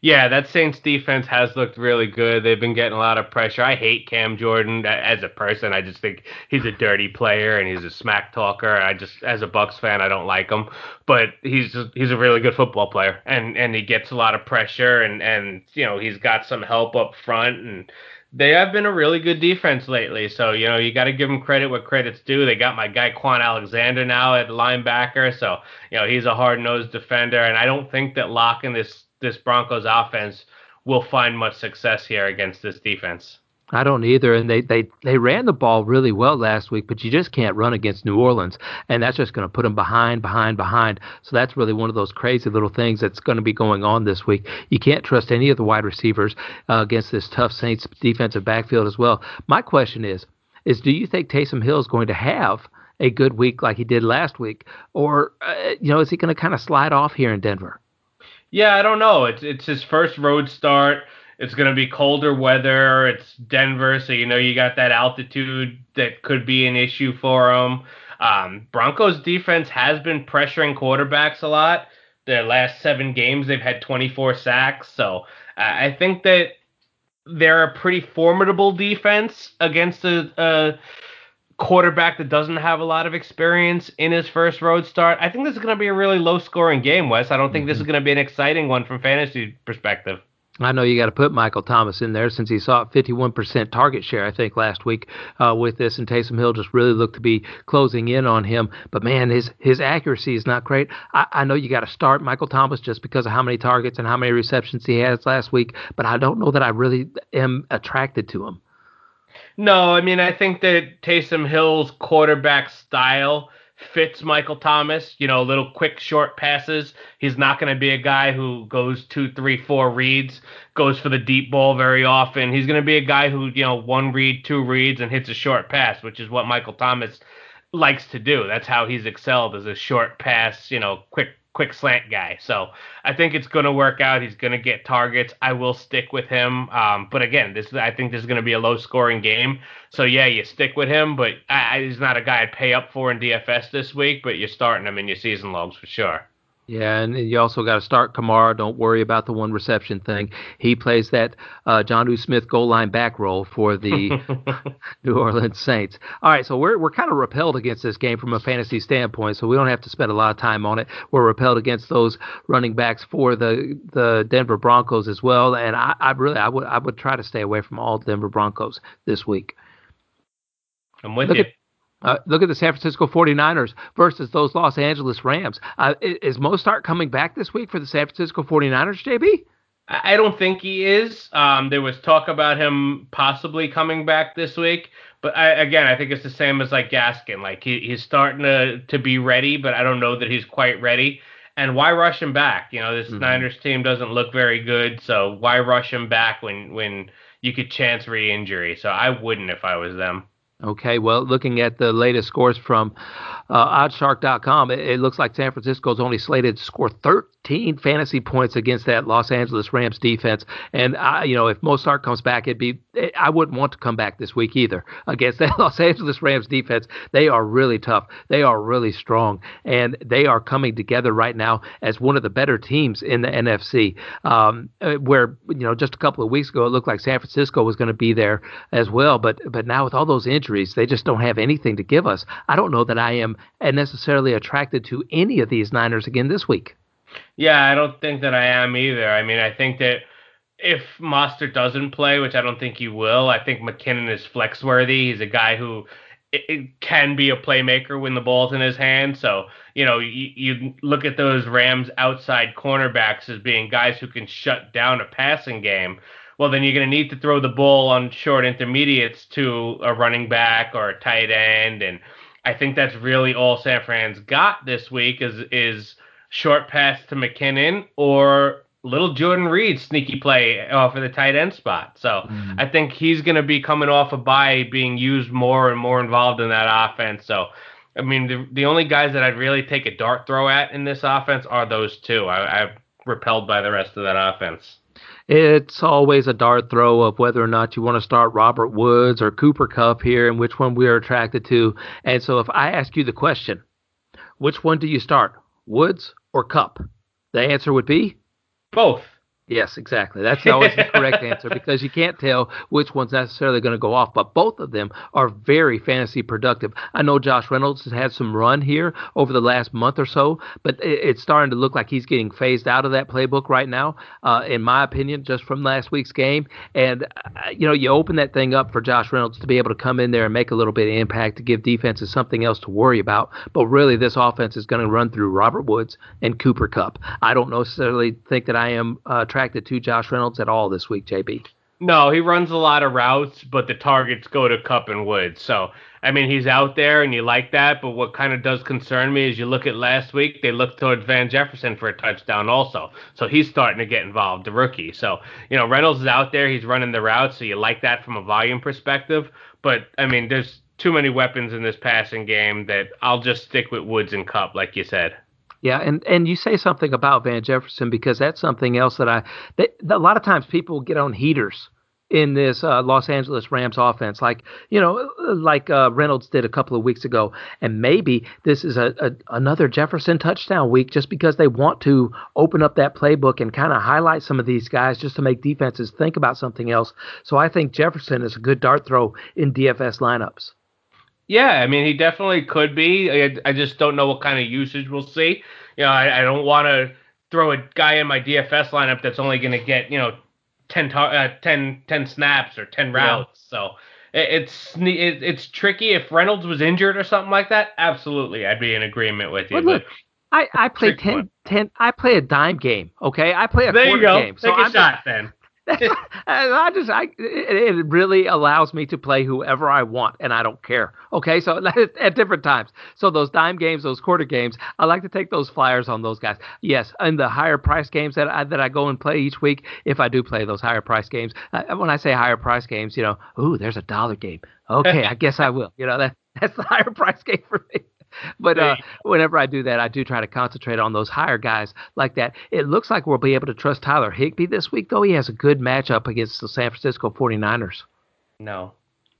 B: Yeah, that Saints defense has looked really good. They've been getting a lot of pressure. I hate Cam Jordan as a person. I just think he's a dirty player and he's a smack talker. I just, as a Bucs fan, I don't like him. But he's just, he's a really good football player, and and he gets a lot of pressure, and and you know he's got some help up front, and they have been a really good defense lately. So, you know, you got to give them credit what credit's due. They got my guy Kwon Alexander now at linebacker. So, you know, he's a hard nosed defender. And I don't think that locking this this Broncos offense will find much success here against this defense.
A: I don't either. And they, they, they ran the ball really well last week, but you just can't run against New Orleans. And that's just going to put them behind, behind, behind. So that's really one of those crazy little things that's going to be going on this week. You can't trust any of the wide receivers uh, against this tough Saints defensive backfield as well. My question is, is do you think Taysom Hill is going to have a good week like he did last week? Or, uh, you know, is he going to kind of slide off here in Denver?
B: Yeah, I don't know. It's it's his first road start. It's going to be colder weather. It's Denver, so you know you got that altitude that could be an issue for him. Um, Broncos defense has been pressuring quarterbacks a lot. Their last seven games, they've had 24 sacks. So I think that they're a pretty formidable defense against a, a quarterback that doesn't have a lot of experience in his first road start. I think this is going to be a really low scoring game, Wes. I don't think mm-hmm. this is going to be an exciting one from fantasy perspective.
A: I know you got to put Michael Thomas in there since he saw 51% target share, I think, last week uh, with this, and Taysom Hill just really looked to be closing in on him. But man, his his accuracy is not great. I, I know you got to start Michael Thomas just because of how many targets and how many receptions he has last week, but I don't know that I really am attracted to him.
B: No, I mean I think that Taysom Hill's quarterback style fits Michael Thomas. You know, little quick short passes. He's not going to be a guy who goes two, three, four reads, goes for the deep ball very often. He's going to be a guy who you know one read, two reads, and hits a short pass, which is what Michael Thomas likes to do. That's how he's excelled as a short pass, you know, quick quick slant guy. So I think it's going to work out. He's going to get targets. I will stick with him. Um, but again, this I think this is going to be a low scoring game. So yeah, you stick with him, but I, he's not a guy I'd pay up for in DFS this week. But you're starting him in your season logs for sure.
A: Yeah, and you also got to start Kamara. Don't worry about the one reception thing. He plays that uh, Jonnu Smith goal line back role for the New Orleans Saints. All right, so we're we're kind of repelled against this game from a fantasy standpoint, so we don't have to spend a lot of time on it. We're repelled against those running backs for the the Denver Broncos as well, and I, I really I would I would try to stay away from all Denver Broncos this week.
B: I'm with Look you. At,
A: uh, look at the San Francisco 49ers versus those Los Angeles Rams. Uh, is Mostert coming back this week for the San Francisco 49ers, JB?
B: I don't think he is. Um, there was talk about him possibly coming back this week, but I, again, I think it's the same as like Gaskin. Like he, he's starting to to be ready, but I don't know that he's quite ready. And why rush him back? You know, this mm-hmm. Niners team doesn't look very good, so why rush him back when when you could chance re-injury? So I wouldn't if I was them.
A: Okay, well, looking at the latest scores from uh, oddshark.com, it, it looks like San Francisco is only slated to score 13 fantasy points against that Los Angeles Rams defense. And I, you know, if Mostert comes back, it'd be I wouldn't want to come back this week either against that Los Angeles Rams defense. They are really tough. They are really strong, and they are coming together right now as one of the better teams in the NFC. Um, uh, where you know just a couple of weeks ago it looked like San Francisco was going to be there as well, but but now with all those injuries, they just don't have anything to give us. I don't know that I am necessarily attracted to any of these Niners again this week.
B: Yeah, I don't think that I am either. I mean, I think that if Mostert doesn't play, which I don't think he will, I think McKinnon is flex worthy. He's a guy who it, it can be a playmaker when the ball's in his hand. So, you know, you, you look at those Rams outside cornerbacks as being guys who can shut down a passing game. Well, then you're going to need to throw the ball on short intermediates to a running back or a tight end. And I think that's really all San Fran's got this week is is short pass to McKinnon or little Jordan Reed sneaky play off of the tight end spot. So mm. I think he's going to be coming off a bye, being used more and more involved in that offense. So I mean, the the only guys that I'd really take a dart throw at in this offense are those two. I, I'm repelled by the rest of that offense.
A: It's always a dart throw of whether or not you want to start Robert Woods or Cooper Kupp here and which one we are attracted to. And so if I ask you the question, which one do you start, Woods or Kupp? The answer would be
B: both.
A: Yes, exactly. That's always the correct answer because you can't tell which one's necessarily going to go off, but both of them are very fantasy productive. I know Josh Reynolds has had some run here over the last month or so, but it's starting to look like he's getting phased out of that playbook right now, uh, in my opinion, just from last week's game. And, uh, you know, you open that thing up for Josh Reynolds to be able to come in there and make a little bit of impact to give defenses something else to worry about. But really, this offense is going to run through Robert Woods and Cooper Kupp. I don't necessarily think that I am uh, attracted to Josh Reynolds at all this week, JB?
B: No, he runs a lot of routes, but the targets go to Kupp and Woods. So, I mean, he's out there and you like that, but what kind of does concern me is you look at last week, they looked towards Van Jefferson for a touchdown also. So he's starting to get involved, the rookie. So, you know, Reynolds is out there, he's running the routes, so you like that from a volume perspective. But, I mean, there's too many weapons in this passing game that I'll just stick with Woods and Kupp, like you said.
A: Yeah, and and you say something about Van Jefferson because that's something else that I that, a lot of times people get on heaters in this uh, Los Angeles Rams offense, like you know, like uh, Reynolds did a couple of weeks ago, and maybe this is a, a another Jefferson touchdown week just because they want to open up that playbook and kind of highlight some of these guys just to make defenses think about something else. So I think Jefferson is a good dart throw in DFS lineups.
B: Yeah, I mean, he definitely could be. I, I just don't know what kind of usage we'll see. You know, I, I don't want to throw a guy in my DFS lineup that's only going to get, you know, 10, uh, 10, 10 snaps or 10 routes. Yeah. So it, it's it, it's tricky. If Reynolds was injured or something like that, absolutely, I'd be in agreement with you. But look,
A: I, I play 10, 10, I play a dime game, okay? I play a game.
B: there
A: quarter
B: you go.
A: game.
B: So Take a I'm shot just, then.
A: I just I it really allows me to play whoever I want and I don't care. Okay, so at different times. So those dime games, those quarter games, I like to take those flyers on those guys. Yes, and the higher price games that I that I go and play each week, if I do play those higher price games. Uh, when I say higher price games, you know, ooh, there's a dollar game. Okay, I guess I will. You know that That's the higher price game for me. But uh, whenever I do that, I do try to concentrate on those higher guys like that. It looks like we'll be able to trust Tyler Higbee this week, though. He has a good matchup against the San Francisco 49ers.
B: No.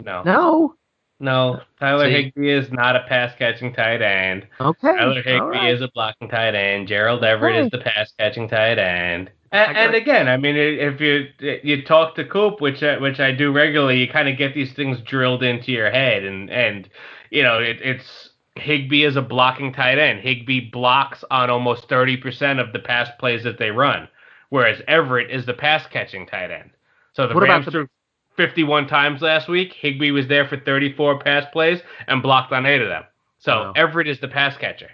B: No.
A: No.
B: No, Tyler See? Higbee is not a pass catching tight end.
A: Okay.
B: Tyler Higbee right. is a blocking tight end. Gerald Everett is the pass catching tight end. And, and, again, I mean, if you you talk to Coop, which I, which I do regularly, you kind of get these things drilled into your head, and and you know it, it's Higbee is a blocking tight end. Higbee blocks on almost thirty percent of the pass plays that they run, whereas Everett is the pass catching tight end. So the what Rams threw 51 times last week. Higbee was there for 34 pass plays and blocked on eight of them. So wow. Everett is the pass catcher.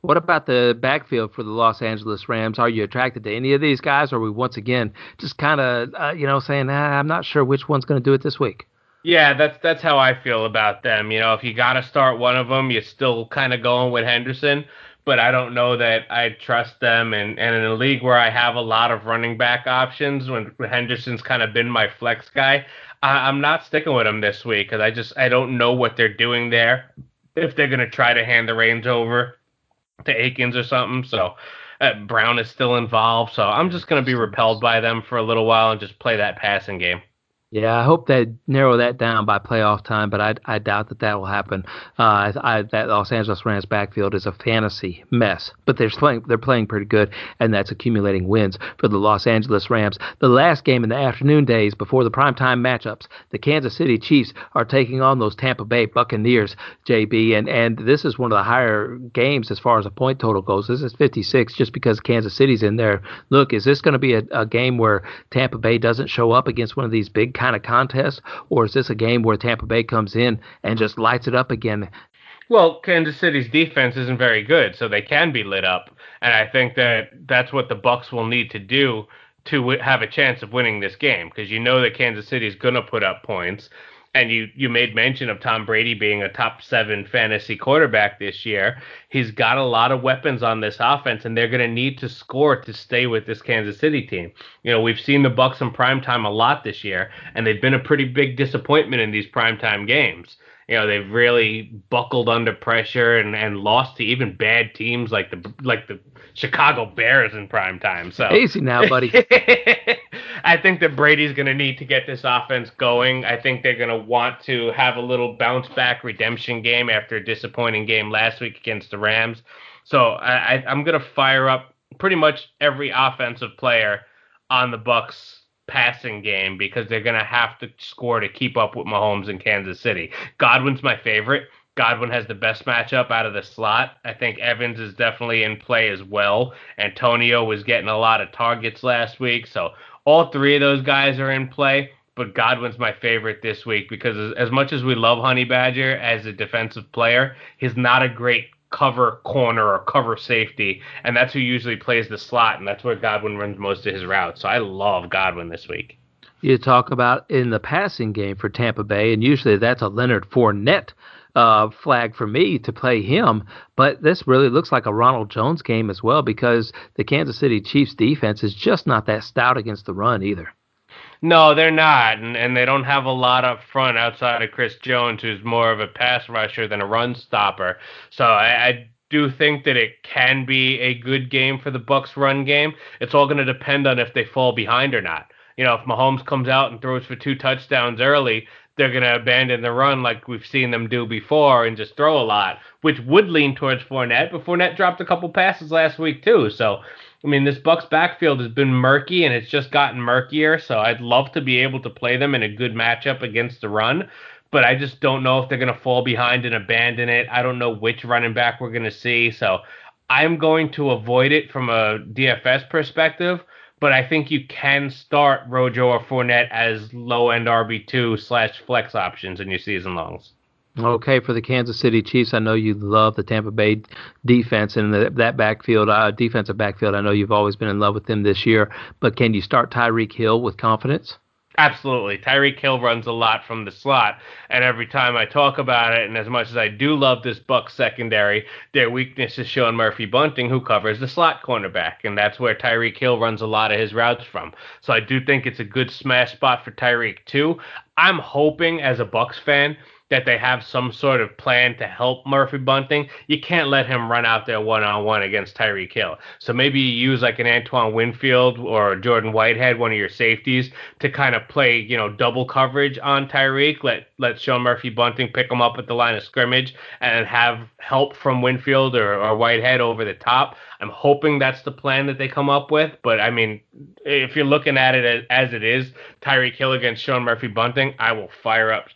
A: What about the backfield for the Los Angeles Rams? Are you attracted to any of these guys, or are we once again just kind of, uh, you know, saying, ah, I'm not sure which one's going to do it this week?
B: Yeah, that's that's how I feel about them. You know, if you got to start one of them, you're still kind of going with Henderson, but I don't know that I trust them. And, and in a league where I have a lot of running back options, when Henderson's kind of been my flex guy, I, I'm not sticking with him this week because I just I don't know what they're doing there. If they're gonna try to hand the reins over to Akers or something. So uh, Brown is still involved. So I'm just to be repelled by them for a little while and just play that passing game.
A: Yeah, I hope they narrow that down by playoff time, but I, I doubt that that will happen. Uh, I, that Los Angeles Rams backfield is a fantasy mess, but they're playing they're playing pretty good, and that's accumulating wins for the Los Angeles Rams. The last game in the afternoon days before the primetime matchups, the Kansas City Chiefs are taking on those Tampa Bay Buccaneers, JB, and and this is one of the higher games as far as a point total goes. This is 56, just because Kansas City's in there. Look, is this going to be a, a game where Tampa Bay doesn't show up against one of these big kind of contest, or is this a game where Tampa Bay comes in and just lights it up again?
B: Well, Kansas City's defense isn't very good, so they can be lit up, and I think that that's what the Bucs will need to do to have a chance of winning this game because you know that Kansas City is going to put up points and you you made mention of Tom Brady being a top seven fantasy quarterback this year. He's got a lot of weapons on this offense, and they're going to need to score to stay with this Kansas City team. You know, we've seen the Bucs in primetime a lot this year, and they've been a pretty big disappointment in these primetime games. You know, they've really buckled under pressure and, and lost to even bad teams like the like the Chicago Bears in prime time. So
A: easy now, buddy.
B: I think that Brady's going to need to get this offense going. I think they're going to want to have a little bounce back redemption game after a disappointing game last week against the Rams. So I, I, I'm going to fire up pretty much every offensive player on the Bucs passing game because they're going to have to score to keep up with Mahomes in Kansas City. Godwin's my favorite. Godwin has the best matchup out of the slot. I think Evans is definitely in play as well. Antonio was getting a lot of targets last week, so all three of those guys are in play. But Godwin's my favorite this week because as much as we love Honey Badger as a defensive player, he's not a great cover corner or cover safety, and that's who usually plays the slot, and that's where Godwin runs most of his routes. So I love Godwin this week.
A: You talk about in the passing game for Tampa Bay, and usually that's a Leonard Fournette uh, flag for me to play him. But this really looks like a Ronald Jones game as well because the Kansas City Chiefs defense is just not that stout against the run either.
B: No, they're not, and, and they don't have a lot up front outside of Chris Jones, who's more of a pass rusher than a run stopper. So I, I do think that it can be a good game for the Bucs run game. It's all going to depend on if they fall behind or not. You know, if Mahomes comes out and throws for two touchdowns early, they're going to abandon the run like we've seen them do before and just throw a lot, which would lean towards Fournette. But Fournette dropped a couple passes last week too. So, I mean, this Bucs backfield has been murky and it's just gotten murkier. So I'd love to be able to play them in a good matchup against the run. But I just don't know if they're going to fall behind and abandon it. I don't know which running back we're going to see. So I'm going to avoid it from a DFS perspective but I think you can start Rojo or Fournette as low end RB two slash flex options in your season longs.
A: Okay, for the Kansas City Chiefs, I know you love the Tampa Bay defense and the, that backfield, uh, defensive backfield. I know you've always been in love with them this year, but can you start Tyreek Hill with confidence?
B: Absolutely. Tyreek Hill runs a lot from the slot. And every time I talk about it, and as much as I do love this Buck secondary, their weakness is Sean Murphy Bunting, who covers the slot cornerback. And that's where Tyreek Hill runs a lot of his routes from. So I do think it's a good smash spot for Tyreek, too. I'm hoping, as a Bucs fan, that they have some sort of plan to help Murphy Bunting, you can't let him run out there one on one against Tyreek Hill. So maybe you use like an Antoine Winfield or Jordan Whitehead, one of your safeties, to kind of play, you know, double coverage on Tyreek. Let let Sean Murphy Bunting pick him up at the line of scrimmage and have help from Winfield or, or Whitehead over the top. I'm hoping that's the plan that they come up with. But I mean, if you're looking at it as, as it is, Tyreek Hill against Sean Murphy Bunting, I will fire up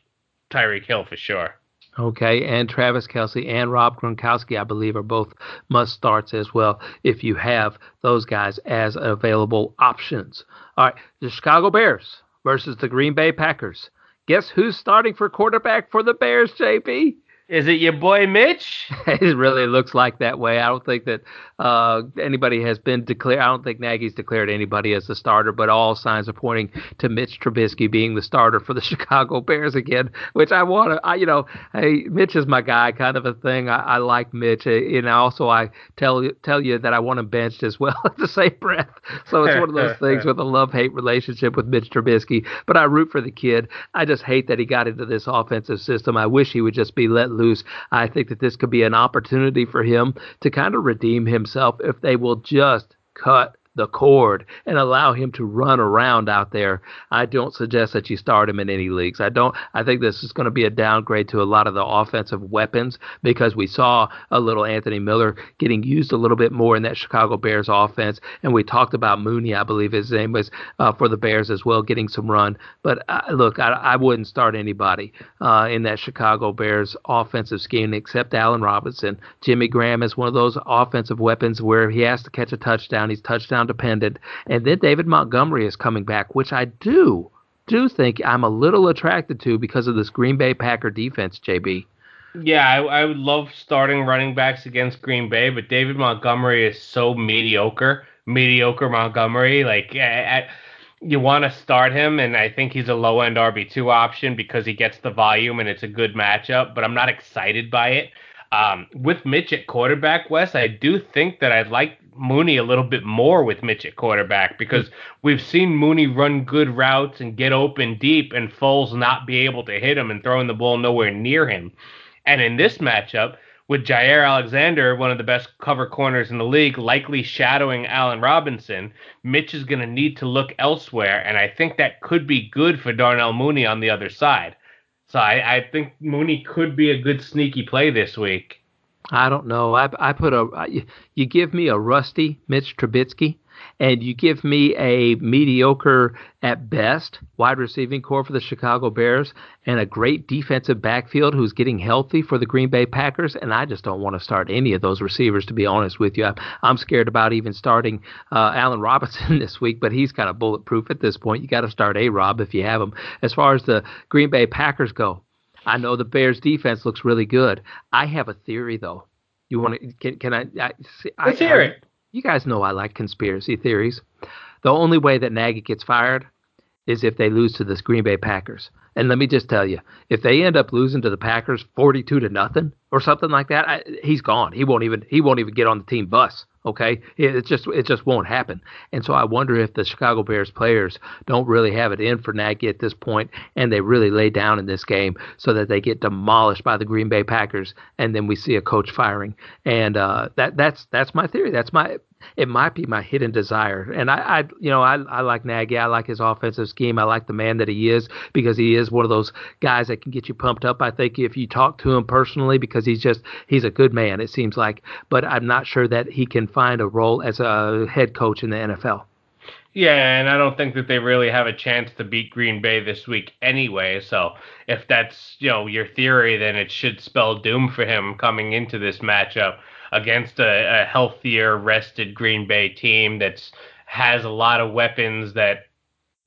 B: Tyreek Hill for sure.
A: Okay, and Travis Kelce and Rob Gronkowski, I believe, are both must starts as well if you have those guys as available options. All right, the Chicago Bears versus the Green Bay Packers. Guess who's starting for quarterback for the Bears, JB?
B: Is it your boy Mitch?
A: it really looks like that way. I don't think that uh, anybody has been declared. I don't think Nagy's declared anybody as the starter, but all signs are pointing to Mitch Trubisky being the starter for the Chicago Bears again. Which I want to, I, you know, hey, Mitch is my guy, kind of a thing. I, I like Mitch, and also I tell tell you that I want him benched as well at the same breath. So it's one of those things with a love hate relationship with Mitch Trubisky. But I root for the kid. I just hate that he got into this offensive system. I wish he would just be let loose. I think that this could be an opportunity for him to kind of redeem himself if they will just cut the cord and allow him to run around out there. I don't suggest that you start him in any leagues. I don't. I think this is going to be a downgrade to a lot of the offensive weapons because we saw a little Anthony Miller getting used a little bit more in that Chicago Bears offense, and we talked about Mooney, I believe his name was uh, for the Bears as well, getting some run. But uh, look, I, I, wouldn't start anybody uh, in that Chicago Bears offensive scheme except Allen Robinson. Jimmy Graham is one of those offensive weapons where he has to catch a touchdown. He's touchdown dependent. And then David Montgomery is coming back, which I do do think I'm a little attracted to because of this Green Bay Packer defense, JB.
B: Yeah, I, I would love starting running backs against Green Bay, but David Montgomery is so mediocre. Mediocre Montgomery, like at, you want to start him, and I think he's a low end RB two option because he gets the volume and it's a good matchup. But I'm not excited by it. Um, with Mitch at quarterback, Wes, I do think that I'd like Mooney a little bit more with Mitch at quarterback because we've seen Mooney run good routes and get open deep, and Foles not be able to hit him and throwing the ball nowhere near him. And in this matchup, with Jaire Alexander, one of the best cover corners in the league, likely shadowing Allen Robinson, Mitch is going to need to look elsewhere, and I think that could be good for Darnell Mooney on the other side. So I, I think Mooney could be a good sneaky play this week.
A: I don't know. I, I put a you give me a rusty Mitch Trubisky, and you give me a mediocre at best wide receiving corps for the Chicago Bears, and a great defensive backfield who's getting healthy for the Green Bay Packers, and I just don't want to start any of those receivers to be honest with you. I'm, scared about even starting uh, Allen Robinson this week, but he's kind of bulletproof at this point. You got to start A Rob if you have him. As far as the Green Bay Packers go, I know the Bears defense looks really good. I have a theory though. You want to? Can, can I? I
B: Let's I, hear it.
A: You guys know I like conspiracy theories. The only way that Nagy gets fired is if they lose to the Green Bay Packers. And let me just tell you, if they end up losing to the Packers 42 to nothing or something like that, I, he's gone. He won't even he won't even get on the team bus. Okay, it just it just won't happen. And so I wonder if the Chicago Bears players don't really have it in for Nagy at this point, and they really lay down in this game so that they get demolished by the Green Bay Packers, and then we see a coach firing. And uh, that that's that's my theory. That's my it might be my hidden desire. And I, I you know, I, I like Nagy. I like his offensive scheme. I like the man that he is because he is one of those guys that can get you pumped up. I think if you talk to him personally, because he's just he's a good man. It seems like, but I'm not sure that he can find a role as a head coach in the NFL.
B: Yeah, and I don't think that they really have a chance to beat Green Bay this week anyway. So if that's you know your theory, then it should spell doom for him coming into this matchup against a, a healthier, rested Green Bay team that's has a lot of weapons that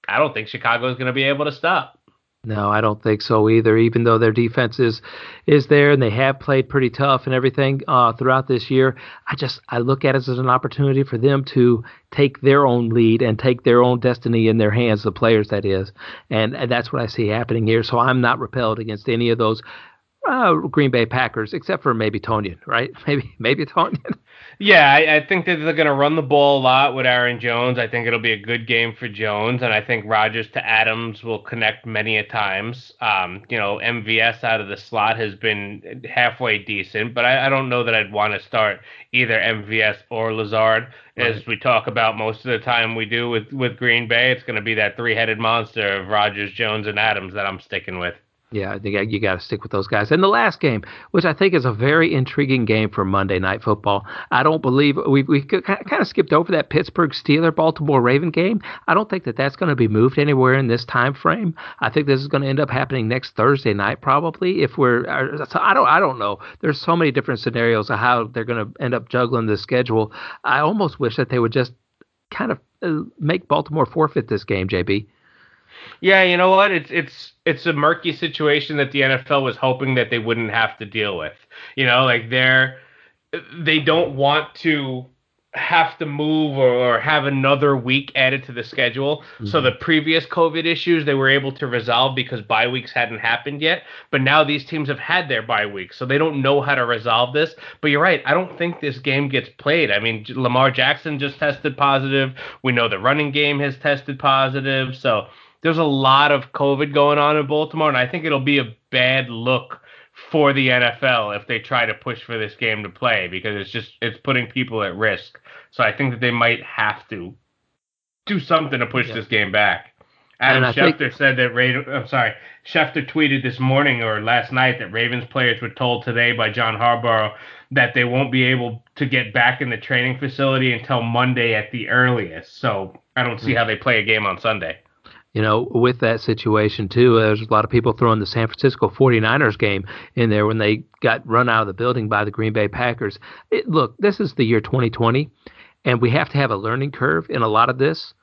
B: I don't think Chicago is going to be able to stop.
A: No, I don't think so either. Even though their defense is is there and they have played pretty tough and everything uh, throughout this year, I just I look at it as an opportunity for them to take their own lead and take their own destiny in their hands. The players, that is, and, and that's what I see happening here. So I'm not repelled against any of those uh, Green Bay Packers, except for maybe Tonyan, right? Maybe maybe Tonyan.
B: Yeah, I, I, think that they're going to run the ball a lot with Aaron Jones. I think it'll be a good game for Jones, and I think Rodgers to Adams will connect many a times. Um, you know, MVS out of the slot has been halfway decent, but I, I don't know that I'd want to start either MVS or Lazard. Right. As we talk about most of the time we do with, with Green Bay, it's going to be that three headed monster of Rodgers, Jones, and Adams that I'm sticking with.
A: Yeah, I think you got to stick with those guys. And the last game, which I think is a very intriguing game for Monday Night Football. I don't believe we we kind of skipped over that Pittsburgh Steeler Baltimore Raven game. I don't think that that's going to be moved anywhere in this time frame. I think this is going to end up happening next Thursday night probably. If we're, uh, I don't I don't know. There's so many different scenarios of how they're going to end up juggling the schedule. I almost wish that they would just kind of uh, make Baltimore forfeit this game, JB.
B: Yeah, you know what? It's it's it's a murky situation that the NFL was hoping that they wouldn't have to deal with. You know, like they're they don't want to have to move or, or have another week added to the schedule. Mm-hmm. So the previous COVID issues they were able to resolve because bye weeks hadn't happened yet. But now these teams have had their bye weeks, so they don't know how to resolve this. But you're right, I don't think this game gets played. I mean, Lamar Jackson just tested positive. We know the running game has tested positive. So there's a lot of COVID going on in Baltimore, and I think it'll be a bad look for the NFL if they try to push for this game to play because it's just it's putting people at risk. So I think that they might have to do something to push yeah. this game back. Adam Schefter think... said that Ra- I'm sorry, Schefter tweeted this morning or last night that Ravens players were told today by John Harbaugh that they won't be able to get back in the training facility until Monday at the earliest. So I don't see mm. how they play a game on Sunday
A: you know, with that situation too. Uh, there's a lot of people throwing the San Francisco 49ers game in there when they got run out of the building by the Green Bay Packers. It, look, this is the year 2020, and we have to have a learning curve in a lot of this.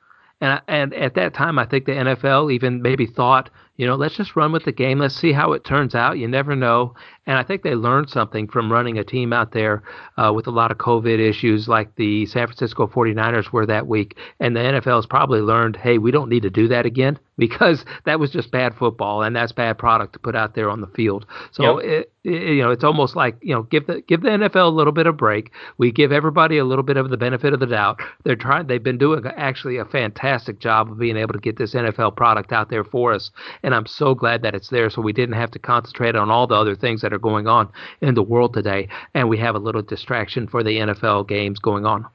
A: And and at that time, I think the NFL even maybe thought, you know, let's just run with the game. Let's see how it turns out. You never know. And I think they learned something from running a team out there uh, with a lot of COVID issues like the San Francisco 49ers were that week. And the NFL has probably learned, hey, we don't need to do that again because that was just bad football and that's bad product to put out there on the field. So, yep. it, it, you know, it's almost like, you know, give the give the NFL a little bit of a break. We give everybody a little bit of the benefit of the doubt. They're trying they've been doing actually a fantastic job of being able to get this NFL product out there for us. And I'm so glad that it's there so we didn't have to concentrate on all the other things that are are going on in the world today, and we have a little distraction for the NFL games going on.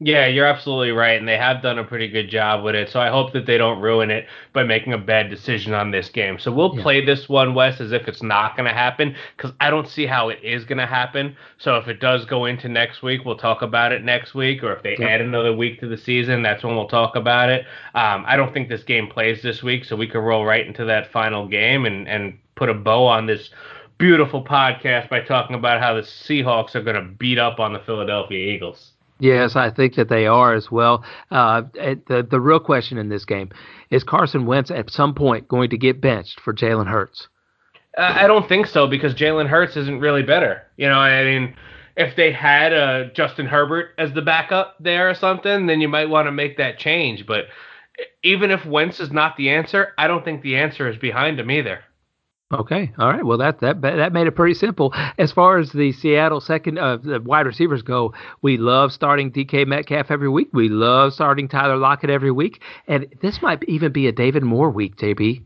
B: Yeah, you're absolutely right, and they have done a pretty good job with it. So I hope that they don't ruin it by making a bad decision on this game. So we'll yeah. play this one, Wes, as if it's not going to happen, because I don't see how it is going to happen. So if it does go into next week, we'll talk about it next week. Or if they add another week to the season, that's when we'll talk about it. Um, I don't think this game plays this week, so we can roll right into that final game and and put a bow on this beautiful podcast by talking about how the Seahawks are going to beat up on the Philadelphia Eagles.
A: Yes, I think that they are as well. Uh, the the real question in this game is Carson Wentz at some point going to get benched for Jalen Hurts?
B: Uh, I don't think so because Jalen Hurts isn't really better. You know, I mean, if they had uh, Justin Herbert as the backup there or something, then you might want to make that change. But even if Wentz is not the answer, I don't think the answer is behind him either.
A: Okay, all right. Well, that that that made it pretty simple. As far as the Seattle second uh, the wide receivers go, we love starting DK Metcalf every week. We love starting Tyler Lockett every week, and this might even be a David Moore week, JB.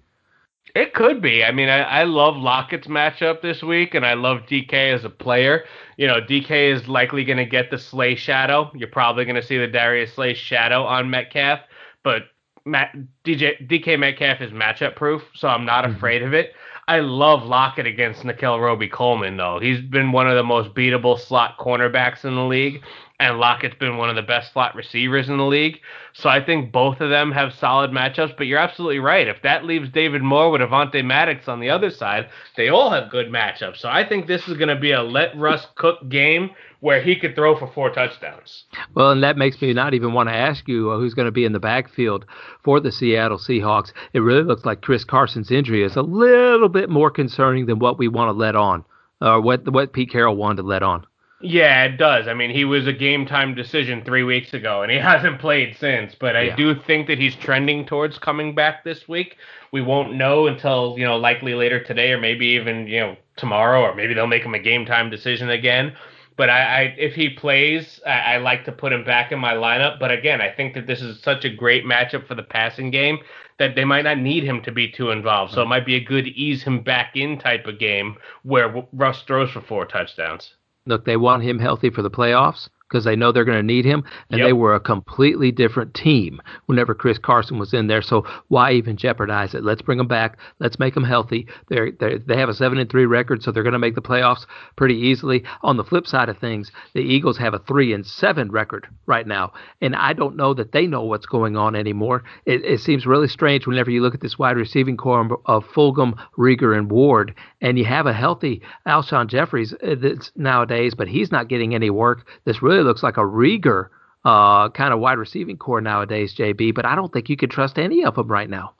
B: It could be. I mean, I, I love Lockett's matchup this week, and I love DK as a player. You know, DK is likely going to get the Slay shadow. You're probably going to see the Darius Slay shadow on Metcalf, but Matt, DJ, DK Metcalf is matchup proof, so I'm not mm-hmm. afraid of it. I love Lockett against Nickell Robey-Coleman, though. He's been one of the most beatable slot cornerbacks in the league, and Lockett's been one of the best slot receivers in the league. So I think both of them have solid matchups. But you're absolutely right. If that leaves David Moore with Avonte Maddox on the other side, they all have good matchups. So I think this is going to be a let Russ cook game where he could throw for four touchdowns.
A: Well, and that makes me not even want to ask you uh, who's going to be in the backfield for the Seattle Seahawks. It really looks like Chris Carson's injury is a little bit more concerning than what we want to let on, or what what Pete Carroll wanted to let on.
B: Yeah, it does. I mean, he was a game time decision three weeks ago, and he hasn't played since. But I yeah. do think that he's trending towards coming back this week. We won't know until you know, likely later today, or maybe even you know tomorrow, or maybe they'll make him a game time decision again. But I, I if he plays, I, I like to put him back in my lineup. But again, I think that this is such a great matchup for the passing game that they might not need him to be too involved. So it mm-hmm. might be a good ease him back in type of game where Russ throws for four touchdowns.
A: Look, they want him healthy for the playoffs because they know they're going to need him. And yep. they were a completely different team whenever Chris Carson was in there. So why even jeopardize it? Let's bring him back. Let's make him healthy. They're, they're they have a seven and three record, so they're going to make the playoffs pretty easily. On the flip side of things, the Eagles have a three and seven record right now, and I don't know that they know what's going on anymore. It, it seems really strange whenever you look at this wide receiving corps of Fulgham, Reagor, and Ward, and you have a healthy Alshon Jeffries uh, that's nowadays, but he's not getting any work. This really looks like a Reagor uh, kind of wide receiving corps nowadays, JB. But I don't think you can trust any of them right now.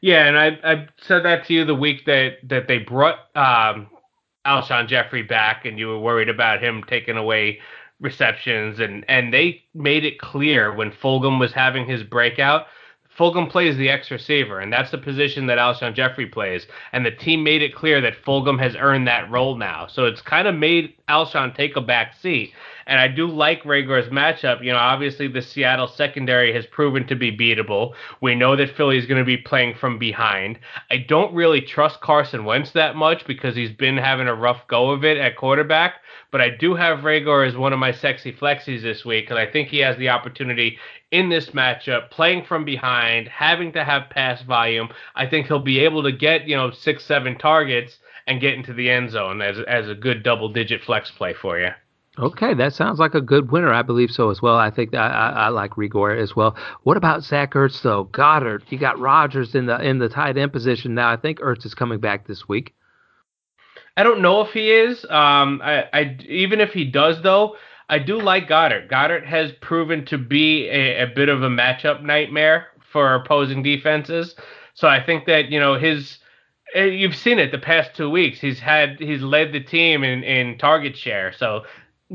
B: Yeah, and I, I said that to you the week that that they brought um, Alshon Jeffery back, and you were worried about him taking away receptions, and and they made it clear when Fulgham was having his breakout Fulgham plays the X receiver, and that's the position that Alshon Jeffery plays. And the team made it clear that Fulgham has earned that role now. So it's kind of made Alshon take a back seat. And I do like Reagor's matchup. You know, obviously the Seattle secondary has proven to be beatable. We know that Philly is going to be playing from behind. I don't really trust Carson Wentz that much because he's been having a rough go of it at quarterback. But I do have Reagor as one of my sexy flexies this week, and I think he has the opportunity in this matchup, playing from behind, having to have pass volume. I think he'll be able to get you know six, seven targets and get into the end zone as as a good double digit flex play for you.
A: Okay, that sounds like a good winner. I believe so as well. I think I, I, I like Reagor as well. What about Zach Ertz though? Goedert, you got Rodgers in the in the tight end position now. I think Ertz is coming back this week.
B: I don't know if he is. Um, I, I even if he does though, I do like Goedert. Goedert has proven to be a, a bit of a matchup nightmare for opposing defenses. So I think that you know his. Eh, you've seen it the past two weeks. He's had he's led the team in, in target share. So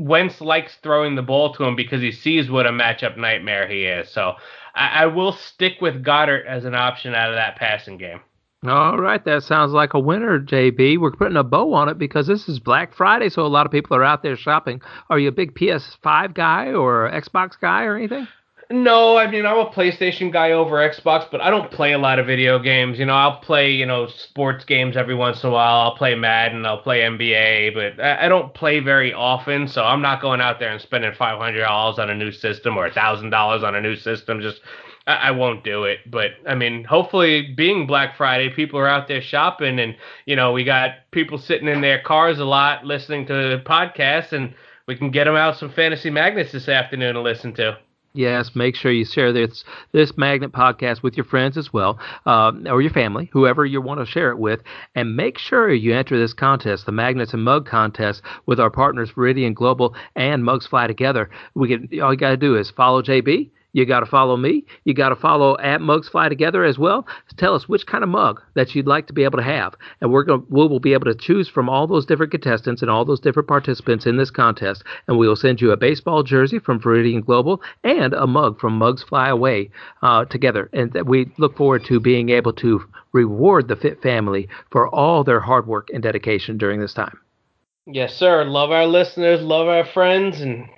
B: Wentz likes throwing the ball to him because he sees what a matchup nightmare he is. So I, I will stick with Goedert as an option out of that passing game.
A: All right, that sounds like a winner, JB. We're putting a bow on it because this is Black Friday, so a lot of people are out there shopping. Are you a big PS5 guy or Xbox guy or anything?
B: No, I mean I'm a PlayStation guy over Xbox, but I don't play a lot of video games. You know, I'll play you know sports games every once in a while. I'll play Madden, I'll play NBA, but I don't play very often. So I'm not going out there and spending five hundred dollars on a new system or thousand dollars on a new system just I, I won't do it. But I mean, hopefully, being Black Friday, people are out there shopping, and you know, we got people sitting in their cars a lot listening to podcasts, and we can get them out some fantasy magnets this afternoon to listen to.
A: Yes, make sure you share this this magnet podcast with your friends as well, um, or your family, whoever you want to share it with, and make sure you enter this contest, the Magnets and Mug contest, with our partners Viridian Global and Mugs Fly Together. We can all you got to do is follow JB you got to follow me. You got to follow at Mugs Fly Together as well. Tell us which kind of mug that you'd like to be able to have, and we're going we will be able to choose from all those different contestants and all those different participants in this contest, and we will send you a baseball jersey from Viridian Global and a mug from Mugs Fly Away uh, together, and that we look forward to being able to reward the Fit family for all their hard work and dedication during this time.
B: Yes, sir. Love our listeners, love our friends, and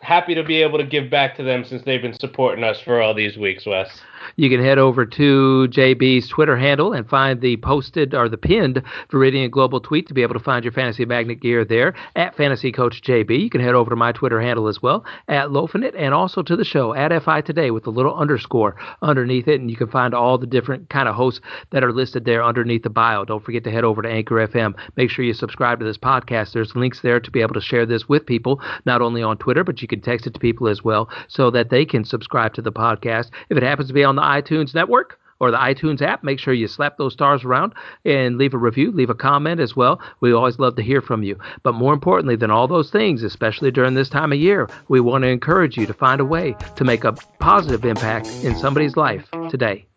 B: happy to be able to give back to them since they've been supporting us for all these weeks, Wes
A: you can head over to JB's Twitter handle and find the posted or the pinned Viridian Global tweet to be able to find your fantasy magnet gear there at Fantasy Coach JB. You can head over to my Twitter handle as well at Lofinit and also to the show at FI Today with a little underscore underneath it, and you can find all the different kind of hosts that are listed there underneath the bio. Don't forget to head over to Anchor FM. Make sure you subscribe to this podcast. There's links there to be able to share this with people, not only on Twitter, but you can text it to people as well so that they can subscribe to the podcast. If it happens to be on the iTunes network or the iTunes app. Make sure you slap those stars around and leave a review, leave a comment as well. We always love to hear from you. But more importantly than all those things, especially during this time of year, we want to encourage you to find a way to make a positive impact in somebody's life today.